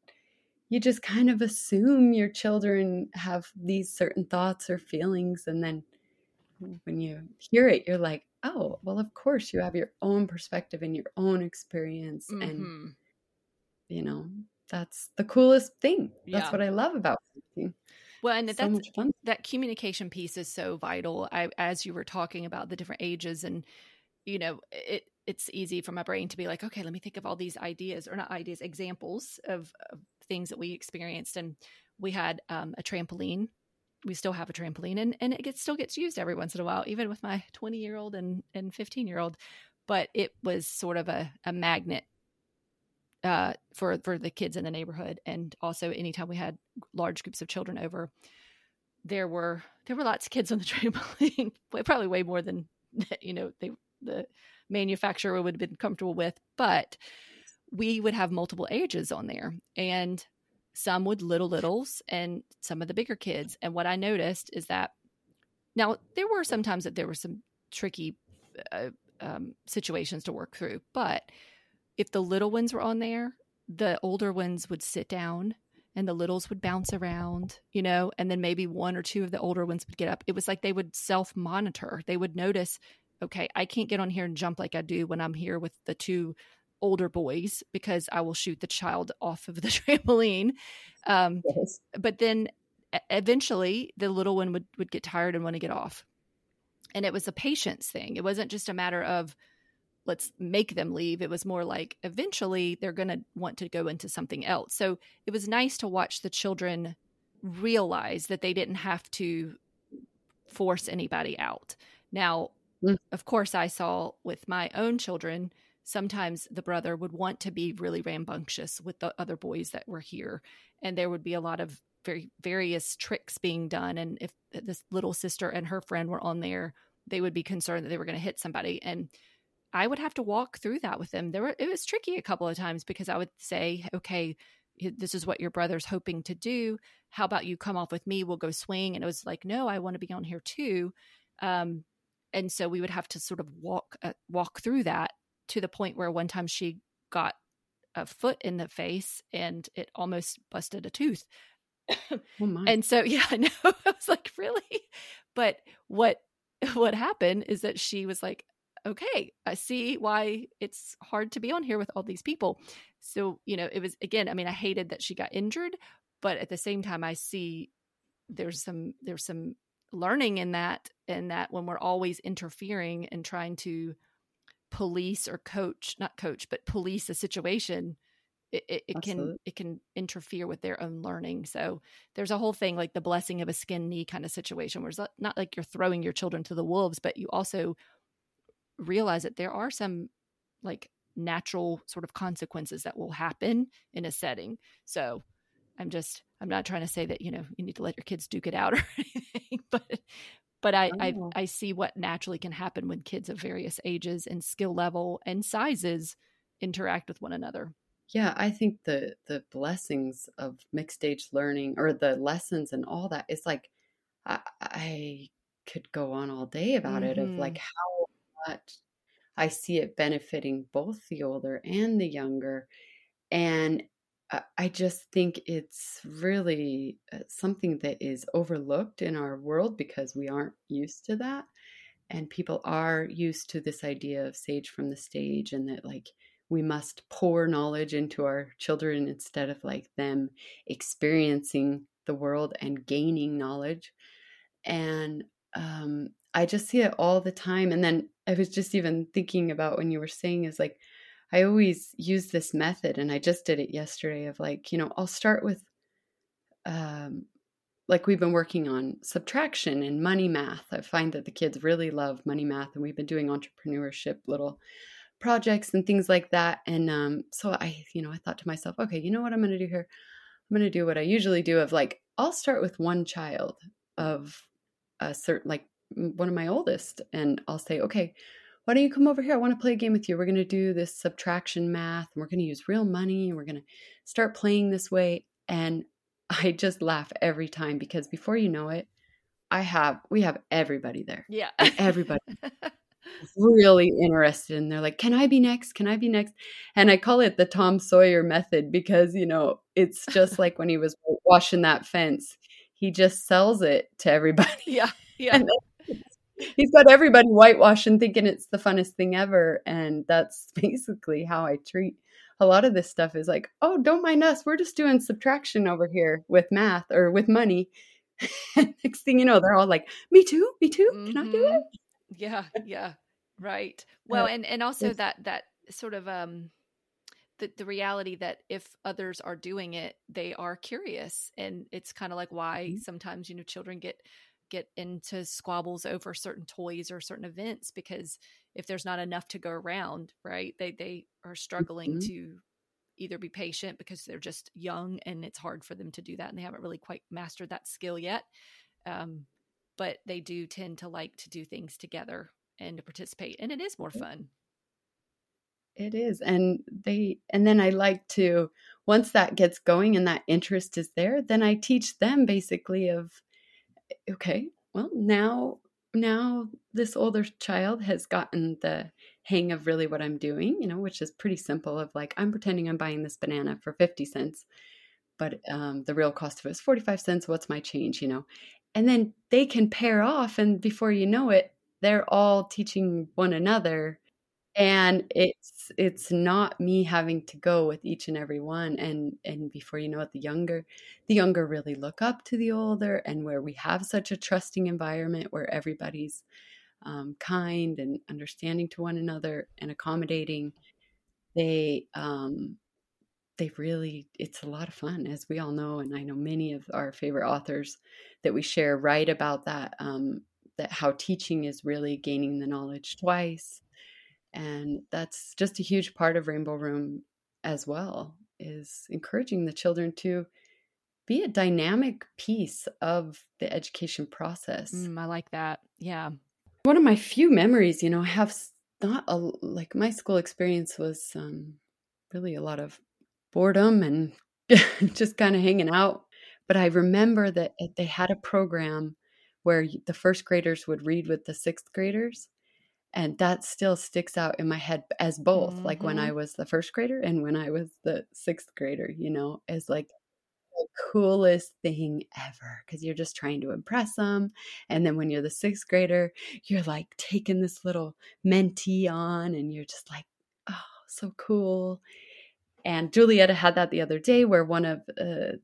you just kind of assume your children have these certain thoughts or feelings and then when you hear it you're like oh well of course you have your own perspective and your own experience mm-hmm. and you know that's the coolest thing that's yeah. what i love about well and so that's that communication piece is so vital I, as you were talking about the different ages and you know it it's easy for my brain to be like okay let me think of all these ideas or not ideas examples of, of things that we experienced. And we had um, a trampoline. We still have a trampoline, and, and it gets, still gets used every once in a while, even with my 20 year old and, and 15 year old. But it was sort of a, a magnet uh, for for the kids in the neighborhood, and also anytime we had large groups of children over, there were there were lots of kids on the *laughs* trampoline, probably way more than *laughs* you know they the manufacturer would have been comfortable with, but we would have multiple ages on there and some with little littles and some of the bigger kids. And what I noticed is that now there were some times that there were some tricky uh, um, situations to work through, but if the little ones were on there, the older ones would sit down and the littles would bounce around, you know, and then maybe one or two of the older ones would get up. It was like they would self monitor. They would notice, okay, I can't get on here and jump like I do when I'm here with the two older boys because I will shoot the child off of the *laughs* trampoline. Um, yes. But then eventually the little one would, would get tired and want to get off. And it was a patience thing. It wasn't just a matter of let's make them leave. It was more like eventually they're going to want to go into something else. So it was nice to watch the children realize that they didn't have to force anybody out. Now, mm. of course, I saw with my own children sometimes the brother would want to be really rambunctious with the other boys that were here and there would be a lot of very various tricks being done and if this little sister and her friend were on there they would be concerned that they were going to hit somebody and I would have to walk through that with them. There were it was tricky a couple of times because I would say, okay, this is what your brother's hoping to do. How about you come off with me? We'll go swing. And it was like, no, I want to be on here too. Um, and so we would have to sort of walk uh, walk through that to the point where one time she got a foot in the face and it almost busted a tooth. Oh and so *laughs* yeah, I know. *laughs* I was like, really? But what *laughs* what happened is that she was like, okay, I see why it's hard to be on here with all these people. So, you know, it was again, I mean, I hated that she got injured, but at the same time I see there's some there's some learning in that and that when we're always interfering and trying to police or coach, not coach, but police a situation, it, it, it can it can interfere with their own learning. So there's a whole thing like the blessing of a skin knee kind of situation where it's not like you're throwing your children to the wolves, but you also realize that there are some like natural sort of consequences that will happen in a setting. So I'm just I'm not trying to say that you know you need to let your kids duke it out *laughs* or anything, but but I, oh. I I see what naturally can happen when kids of various ages and skill level and sizes interact with one another. Yeah, I think the the blessings of mixed age learning or the lessons and all that is like I, I could go on all day about mm-hmm. it of like mm-hmm. how much I see it benefiting both the older and the younger. And I just think it's really uh, something that is overlooked in our world because we aren't used to that. And people are used to this idea of sage from the stage and that, like, we must pour knowledge into our children instead of like them experiencing the world and gaining knowledge. And um, I just see it all the time. And then I was just even thinking about when you were saying is like, I always use this method, and I just did it yesterday of like, you know, I'll start with, um, like we've been working on subtraction and money math. I find that the kids really love money math, and we've been doing entrepreneurship little projects and things like that. And um, so I, you know, I thought to myself, okay, you know what I'm going to do here? I'm going to do what I usually do of like, I'll start with one child of a certain, like one of my oldest, and I'll say, okay, why don't you come over here? I want to play a game with you. We're going to do this subtraction math, and we're going to use real money, and we're going to start playing this way. And *laughs* I just laugh every time because before you know it, I have we have everybody there. Yeah, everybody. really interested and they're like can i be next can i be next and i call it the tom sawyer method because you know it's just like when he was washing that fence he just sells it to everybody *laughs* yeah *laughs* yeah he's got everybody whitewashing thinking it's the funnest thing ever and that's *laughs* basically how i treat a lot of this stuff is like oh don't mind us we're just doing subtraction over here with math or with money *laughs* next thing you know they're all like me too me too can mm-hmm. i do it mm-hmm. yeah yeah right *laughs* well and and also that that sort of um the, the reality that if others are doing it they are curious and it's kind of like why mm-hmm. sometimes you know children get get into squabbles over certain toys or certain events because if there's not enough to go around right they they are struggling mm-hmm. to either be patient because they're just young and it's hard for them to do that and they haven't really quite mastered that skill yet um, but they do tend to like to do things together and to participate and it is more fun it is and they and then i like to once that gets going and that interest is there then i teach them basically of okay well now now this older child has gotten the hang of really what i'm doing you know which is pretty simple of like i'm pretending i'm buying this banana for 50 cents but um, the real cost of it is 45 cents what's my change you know? And then they can pair off and before you know it they're all teaching one another and it's it's not me having to go with each and every one and and before you know it the younger the younger really look up to the older and where we have such a trusting environment where everybody's um, kind and understanding to one another and accommodating they um they really it's a lot of fun as we all know and i know many of our favorite authors that we share write about that um that how teaching is really gaining the knowledge twice and that's just a huge part of rainbow room as well is encouraging the children to be a dynamic piece of the education process mm, i like that yeah one of my few memories you know i have not a, like my school experience was um, really a lot of boredom and *laughs* just kind of hanging out. But I remember that they had a program where the first graders would read with the sixth graders. And that still sticks out in my head as both, mm-hmm. like when I mm-hmm. was the first grader and when I was the sixth grader, you know, as like the coolest thing ever because you're just trying to impress them. And then when you're the sixth grader, you're like taking this little mentee on and you're just like, oh, so cool. And Julietta had that the other day where one of, uh,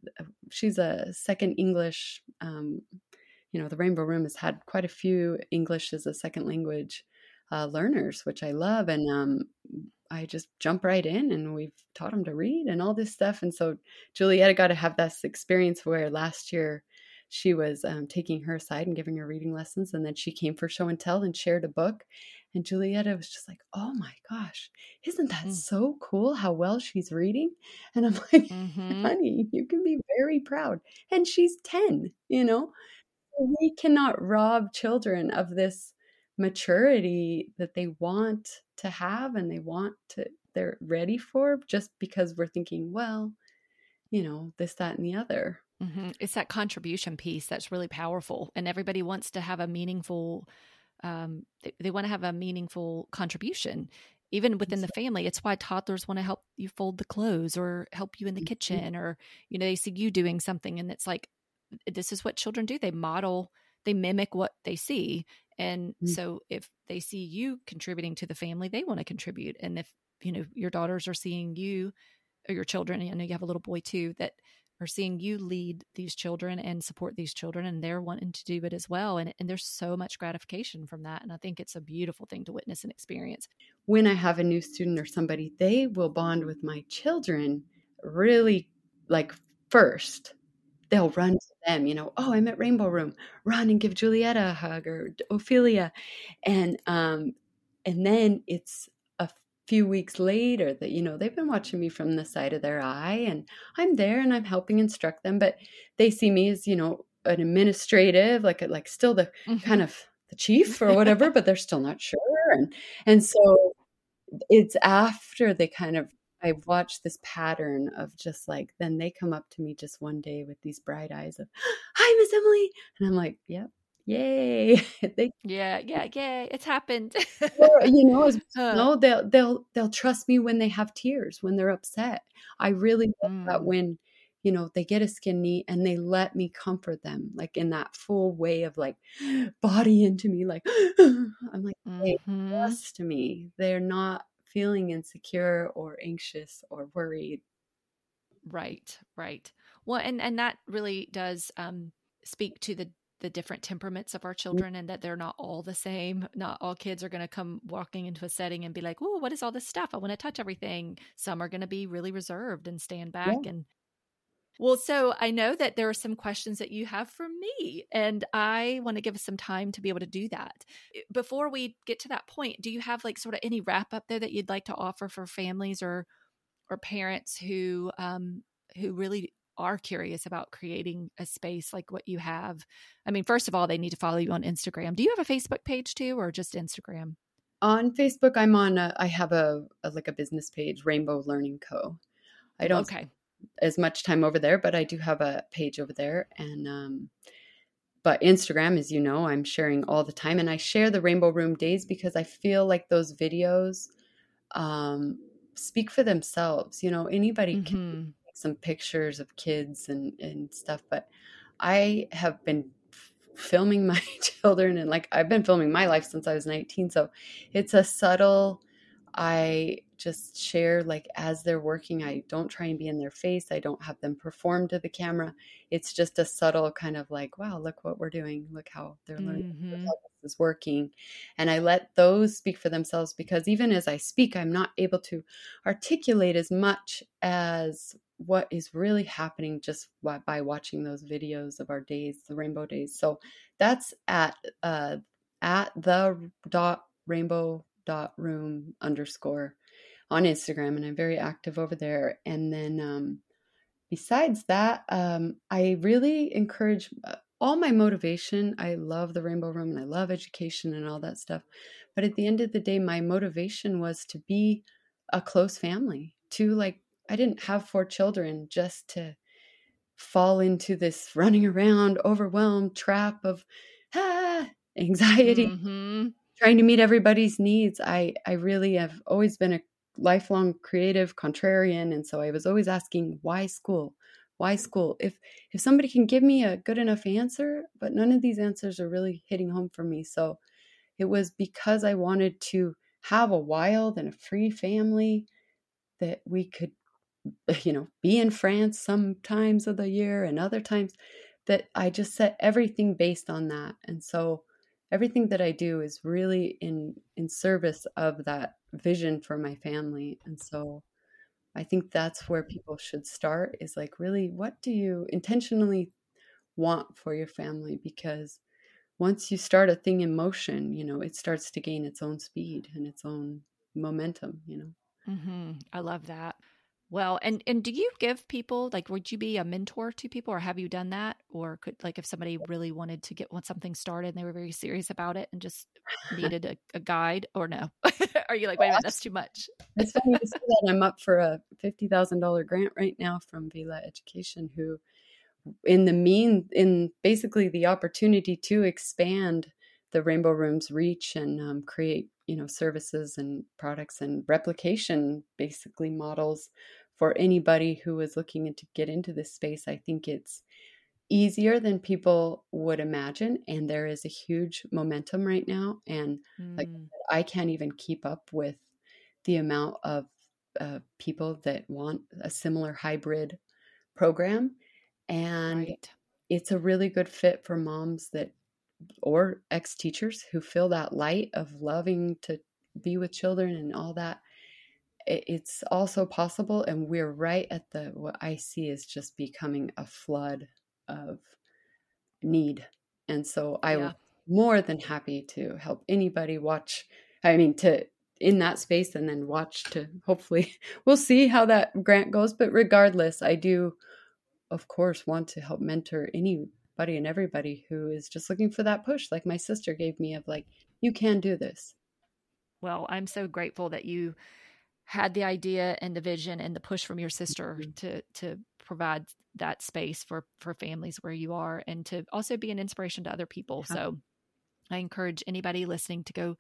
she's a second English, um, you know, the Rainbow Room has had quite a few English as a second language uh, learners, which I love. And um, I just jump right in and we've taught them to read and all this stuff. And so Julietta got to have this experience where last year she was um, taking her aside and giving her reading lessons. And then she came for show and tell and shared a book. And Julietta was just like, oh my gosh, isn't that mm. so cool how well she's reading? And I'm *laughs* like, mm-hmm. honey, you can be very proud. And she's 10, you know? We cannot rob children of this maturity that they want to have and they want to, they're ready for just because we're thinking, well, you know, this, that, and the other. Mm-hmm. It's that contribution piece that's really powerful. And everybody wants to have a meaningful um, they, they want to have a meaningful contribution even within the family it's why toddlers want to help you fold the clothes or help you in the mm-hmm. kitchen or you know they see you doing something and it's like this is what children do they model they mimic what they see and mm-hmm. so if they see you contributing to the family they want to contribute. And if you know your daughters are seeing you or your children i know you have a little boy too that are seeing you lead these children and support these children and they're wanting to do it as well. And, and there's so much gratification from that and i think it's a beautiful thing to witness and experience. When i have a new student or somebody they will bond with my children really like first they'll run to them you know oh i'm at rainbow room run and give julietta a hug or ophelia and um and then it's a few weeks later that you know they've been watching me from the side of their eye and i'm there and i'm helping instruct them but they see me as you know an administrative like like still the mm-hmm. kind of the chief or whatever but they're still not sure and and so it's after they kind of i watched this pattern of just like then they come up to me just one day with these bright eyes of hi miss emily and i'm like yep yay *laughs* they, yeah yeah yay it's happened or, you know *laughs* huh. no they'll they'll they'll trust me when they have tears when they're upset i really love mm. that when you know they get a skin knee and they let me comfort them like in that full way of like *gasps* body into me like *gasps* i'm like they mm-hmm. trust me they're not feeling insecure or anxious or worried right right well and and that really does um speak to the the different temperaments of our mm. children and that they're not all the same. Not all kids are going to come walking into a setting and be like, "Oh, what is all this stuff? I want to touch everything." Some are going to be really reserved and stand back yeah. and well, so I know that there are some questions that you have for me, and I want to give us some time to be able to do that. Before we get to that point, do you have like sort of any wrap up there that you'd like to offer for families or or parents who um, who really are curious about creating a space like what you have, I mean, first of all, they need to follow you on Instagram. Do you have a Facebook page too, or just Instagram? On Facebook, I'm on. A, I have a, a like a business page, Rainbow Learning Co. I don't okay. As much time over there, but I do have a page over there, and um, but Instagram, as you know, I'm sharing all the time, and I share the Rainbow Room days because I feel like those videos um, speak for themselves. You know, anybody mm-hmm. can some pictures of kids and and stuff but i have been filming *laughs* my children and like i've been filming my life since i was 19 so it's a subtle i just share like as they're working i don't try and be in their face i don't have them perform to the camera. It's just a subtle kind of like wow look what we're doing look how they're learning mm-hmm. how this is working. And i let those speak for themselves because even as i speak i'm not able to articulate as much as what is really happening just by watching those videos of our days the rainbow days. So that's at uh at the dot rainbow dot room underscore on Instagram, and I'm very active over there. And then um, besides that, um, I really encourage uh, all my motivation. I love the Rainbow Room and I love education and all that stuff. But at the end of the day, my motivation was to be a close family, to like, I didn't have four children just to fall into this *laughs* running around, overwhelmed trap of ah, anxiety, mm-hmm. trying to meet everybody's needs. I, I really have always been a lifelong creative contrarian. And so I was always asking, why school? Why mm. school? If if somebody can give me a good enough answer, but none of these answers are really hitting home for me. So it was because I wanted to have a wild and a free family that we could *laughs* you know be in France some times of the year and other times that I just set everything based on that. And so everything that I do is really in in service of that vision for my family. And so I think that's where people should start is like really what do you intentionally want for your family because once you start a thing in motion, you know, it starts to gain its own speed and its own momentum, you know. Mm-hmm. I love that. Well, and and do you give people like would you be a mentor to people or have you done that or could like if somebody really wanted to get something started and they were very serious about it and just *laughs* needed a, a guide or no? *laughs* Are you like wait a minute that's too much? it's funny to say that I'm up for a fifty thousand dollar grant right now from VELA Education who in the mean in basically the opportunity to expand the Rainbow Room's reach and um, create you know services and products and replication basically models for anybody who is looking to get into this space i think it's easier than people would imagine and there is a huge momentum right now and mm. like i can't even keep up with the amount of uh, people that want a similar hybrid program and right. it's a really good fit for moms that or ex teachers who feel that light of loving to be with children and all that it's also possible and we're right at the what i see is just becoming a flood of need and so i yeah. more than happy to help anybody watch i mean to in that space and then watch to hopefully *laughs* we'll see how that grant goes but regardless i do of course want to help mentor any buddy and everybody who is just looking for that push like my sister gave me of like you can do this well i'm so grateful that you had the idea and the vision and the push from your sister mm-hmm. to to provide that space for for families where you are and to also be an inspiration to other people yeah. so i encourage anybody listening to go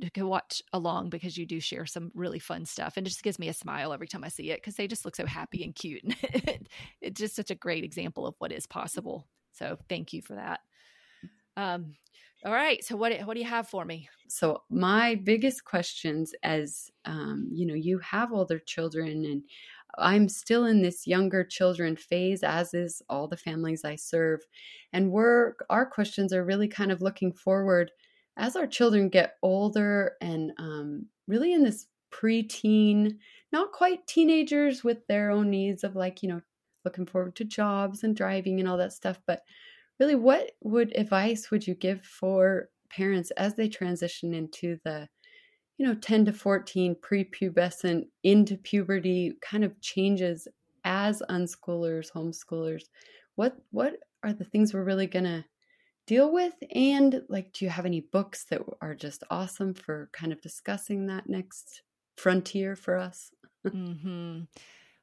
to go watch along because you do share some really fun stuff and it just gives me a smile every time I see it because they just look so happy and cute. *laughs* and it's just such a great example of what is possible. So thank you for that. Um, all right. So what what do you have for me? So my biggest questions, as um, you know, you have older children, and I'm still in this younger children phase, as is all the families I serve, and we're our questions are really kind of looking forward as our children get older and um, really in this preteen, not quite teenagers with their own needs of like you know looking forward to jobs and driving and all that stuff. But really, what would advice would you give for parents as they transition into the, you know, 10 to 14 prepubescent into puberty kind of changes as unschoolers, homeschoolers? What what are the things we're really gonna deal with? And like, do you have any books that are just awesome for kind of discussing that next frontier for us? mm-hmm.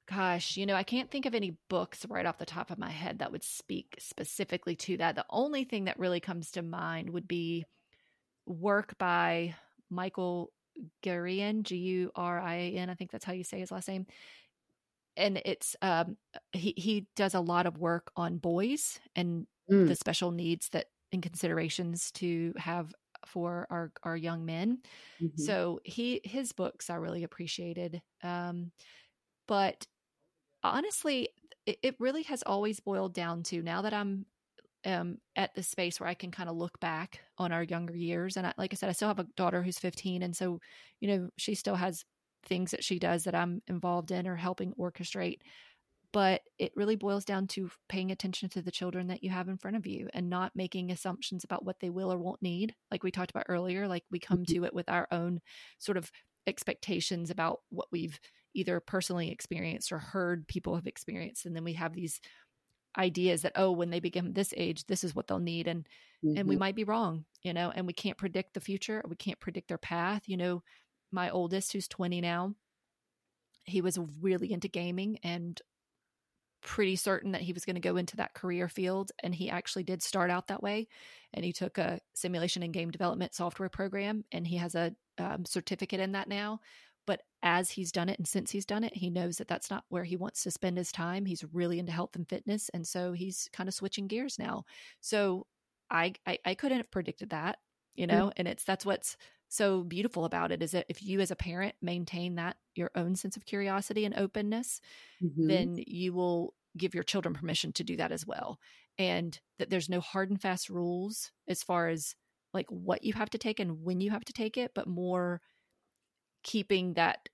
Gosh, you know, I can't think of any books right off the top of my head that would speak specifically to that. The only thing that really comes to mind would be work by Michael Gurian, G U R I A N. I think that's how you say his last name. And it's um he he does a lot of work on boys and mm. the special needs that and considerations to have for our our young men. Mm-hmm. So he his books are really appreciated. Um but honestly, it, it really has always boiled down to now that I'm um, at the space where I can kind of look back on our younger years. And I, like I said, I still have a daughter who's 15. And so, you know, she still has things that she does that I'm involved in or helping orchestrate. But it really boils down to paying attention to the children that you have in front of you and not making assumptions about what they will or won't need. Like we talked about earlier, like we come mm-hmm. to it with our own sort of expectations about what we've either personally experienced or heard people have experienced. And then we have these ideas that oh when they become this age this is what they'll need. And mm-hmm. and we mm-hmm. might be wrong you know and we can't predict the future. We can't predict their path. You know my oldest who's 20 now he was really into gaming and pretty certain that he was going to go into that career field. And he actually did start out that way. And he took a simulation and game development software program. And he has a um, certificate in that now as he's done it and since he's done it he knows that that's not where he wants to spend his time he's really into health and fitness and so he's kind of switching gears now so i i, I couldn't have predicted that you know mm-hmm. and it's that's what's so beautiful about it is that if you as a parent maintain that your own sense of curiosity and openness mm-hmm. then you will give your children permission to do that as well and that there's no hard and fast rules as far as like what you have to take and when you have to take it but more keeping that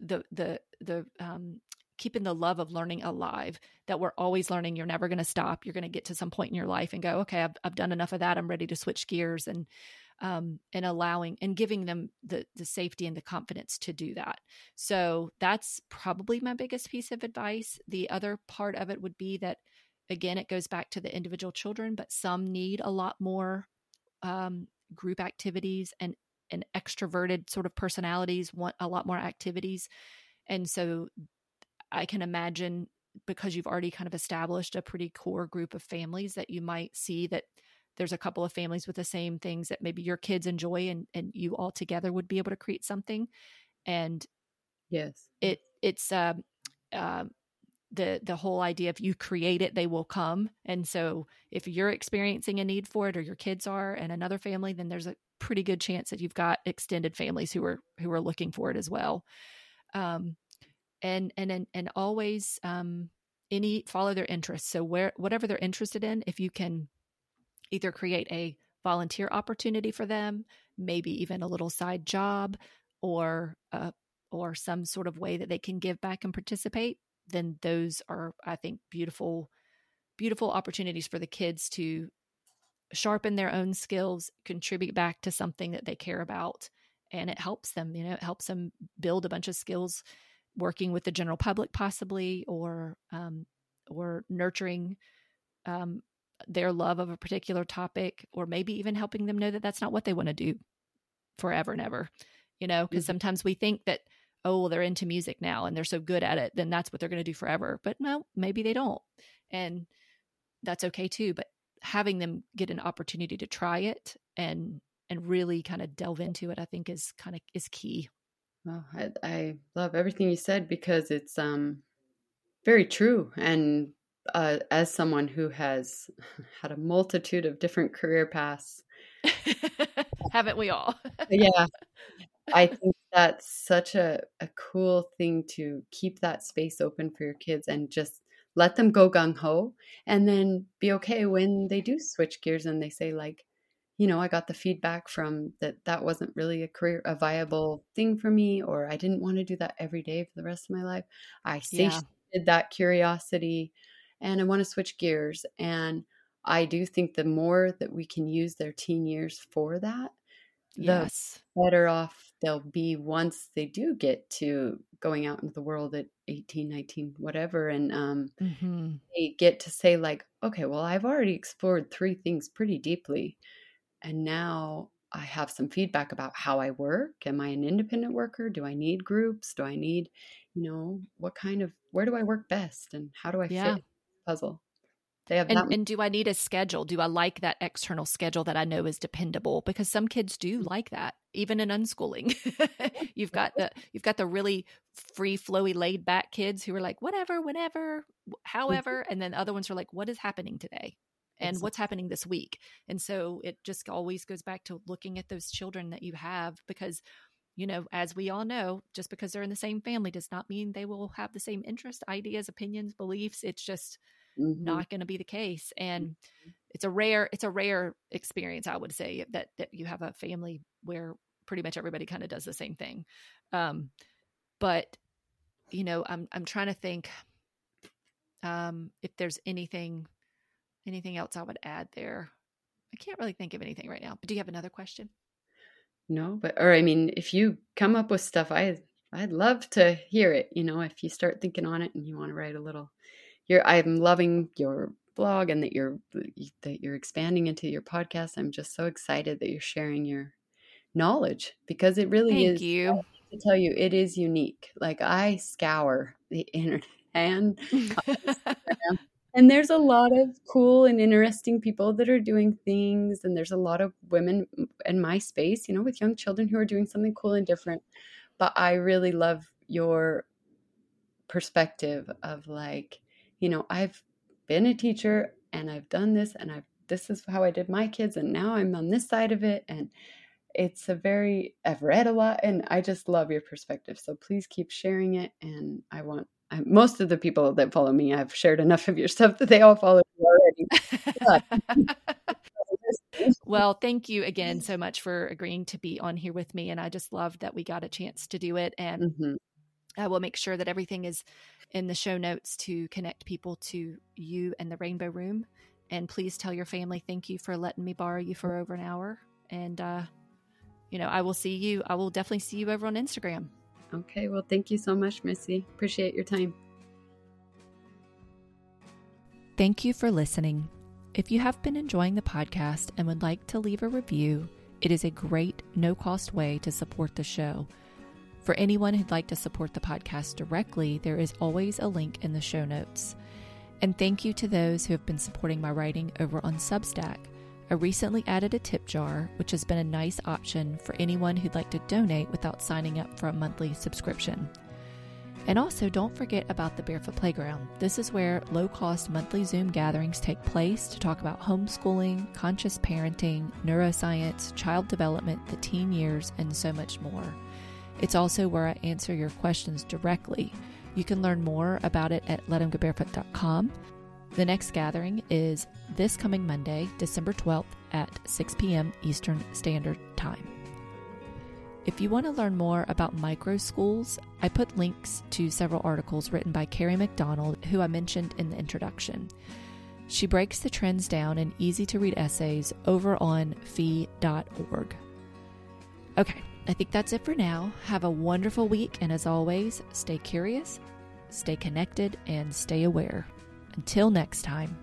the the the um keeping the love of learning alive that we're always learning you're never going to stop you're going to get to some point in your life and go okay I've, I've done enough of that i'm ready to switch gears and um, and allowing and giving them the the safety and the confidence to do that. So that's probably my biggest piece of advice. The other part of it would be that again, it goes back to the individual children, but some need a lot more um, group activities and and extroverted sort of personalities want a lot more activities, and so I can imagine because you've already kind of established a pretty core group of families that you might see that there's a couple of families with the same things that maybe your kids enjoy and, and you all together would be able to create something and yes. it it's um uh, the the whole idea if you create it they will come and so if you're experiencing a need for it or your kids are and another family then there's a pretty good chance that you've got extended families who are who are looking for it as well. Um and and and, and always um any follow their interests. So where whatever they're interested in if you can either create a volunteer opportunity for them, maybe even a little side job or uh, or some sort of way that they can give back and participate, then those are I think beautiful beautiful opportunities for the kids to sharpen their own skills, contribute back to something that they care about and it helps them, you know, it helps them build a bunch of skills working with the general public possibly or um, or nurturing um, their love of a particular topic or maybe even helping them know that that's not what they want to do forever and ever you know because mm-hmm. sometimes we think that oh well they're into music now and they're so good at it then that's what they're going to do forever but no maybe they don't and that's okay too but having them get an opportunity to try it and and really kind of delve into it i think is kind of is key well I, I love everything you said because it's um very true and uh, as someone who has *laughs* had a multitude of different career paths, *laughs* haven't we all? *laughs* yeah. I think that's such a, a cool thing to keep that space open for your kids and just let them go gung ho and then be okay when they do switch gears and they say, like, you know, I got the feedback from that that wasn't really a career, a viable thing for me, or I didn't want to do that every day for the rest of my life. I satiated yeah. that curiosity and I want to switch gears. And I do think the more that we can use their teen years for that, yes. the better off they'll be once they do get to going out into the world at 18, 19, whatever. And um, mm-hmm. they get to say, like, okay, well, I've already explored three things pretty deeply. And now I have some feedback about how I work. Am I an independent worker? Do I need groups? Do I need, you know, what kind of, where do I work best? And how do I yeah. fit puzzle. They have and, that- and do I need a schedule? Do I like that external schedule that I know is dependable? Because some kids do mm. like that, even in unschooling. *laughs* you've got the you've got the really free flowy, laid back kids who are like, whatever, whenever, however, mm-hmm. and then other ones are like, what is happening today? and what's happening this week. And so it just always goes back to looking at those children that you have because you know, as we all know, just because they're in the same family does not mean they will have the same interest, ideas, opinions, beliefs. It's just mm-hmm. not going to be the case. And mm-hmm. it's a rare, it's a rare experience, I would say, that that you have a family where pretty much everybody kind of does the same thing. Um, but you know, I'm I'm trying to think um, if there's anything anything else I would add there. I can't really think of anything right now. But do you have another question? No, but or I mean, if you come up with stuff, I I'd love to hear it. You know, if you start thinking on it and you want to write a little, you're I'm loving your blog and that you're that you're expanding into your podcast. I'm just so excited that you're sharing your knowledge because it really is Thank is you. to tell you it is unique. Like I scour the *laughs* internet and *laughs* and there's a lot of cool and interesting people that are doing things and there's a lot of women in my space, you know, with young children who are doing something cool and different. But I really love your perspective of like, you know, I've been a teacher and I've done this and I've this is how I did my kids and now I'm on this side of it and it's a very I've read a lot and I just love your perspective. So please keep sharing it and I want I, most of the people that follow me I've shared enough of your stuff that they all follow you already. *laughs* well, thank you again so much for agreeing to be on here with me and I just love that we got a chance to do it and mm-hmm. I will make sure that everything is in the show notes to connect people to you and the Rainbow Room. And please tell your family thank you for letting me borrow you for over an hour. And, uh, you know, I will see you. I will definitely see you over on Instagram. Okay. Well, thank you so much, Missy. Appreciate your time. Thank you for listening. If you have been enjoying the podcast and would like to leave a review, it is a great, no cost way to support the show. For anyone who'd like to support the podcast directly, there is always a link in the show notes. And thank you to those who have been supporting my writing over on Substack. I recently added a tip jar, which has been a nice option for anyone who'd like to donate without signing up for a monthly subscription. And also, don't forget about the Barefoot Playground. This is where low cost monthly Zoom gatherings take place to talk about homeschooling, conscious parenting, neuroscience, child development, the teen years, and so much more. It's also where I answer your questions directly. You can learn more about it at letemgobarefoot.com. The next gathering is this coming Monday, December 12th at 6 p.m. Eastern Standard Time. If you want to learn more about micro schools, I put links to several articles written by Kerry McDonald, who I mentioned in the introduction. She breaks the trends down in easy to read essays over on fee.org. Okay, I think that's it for now. Have a wonderful week, and as always, stay curious, stay connected, and stay aware. Until next time.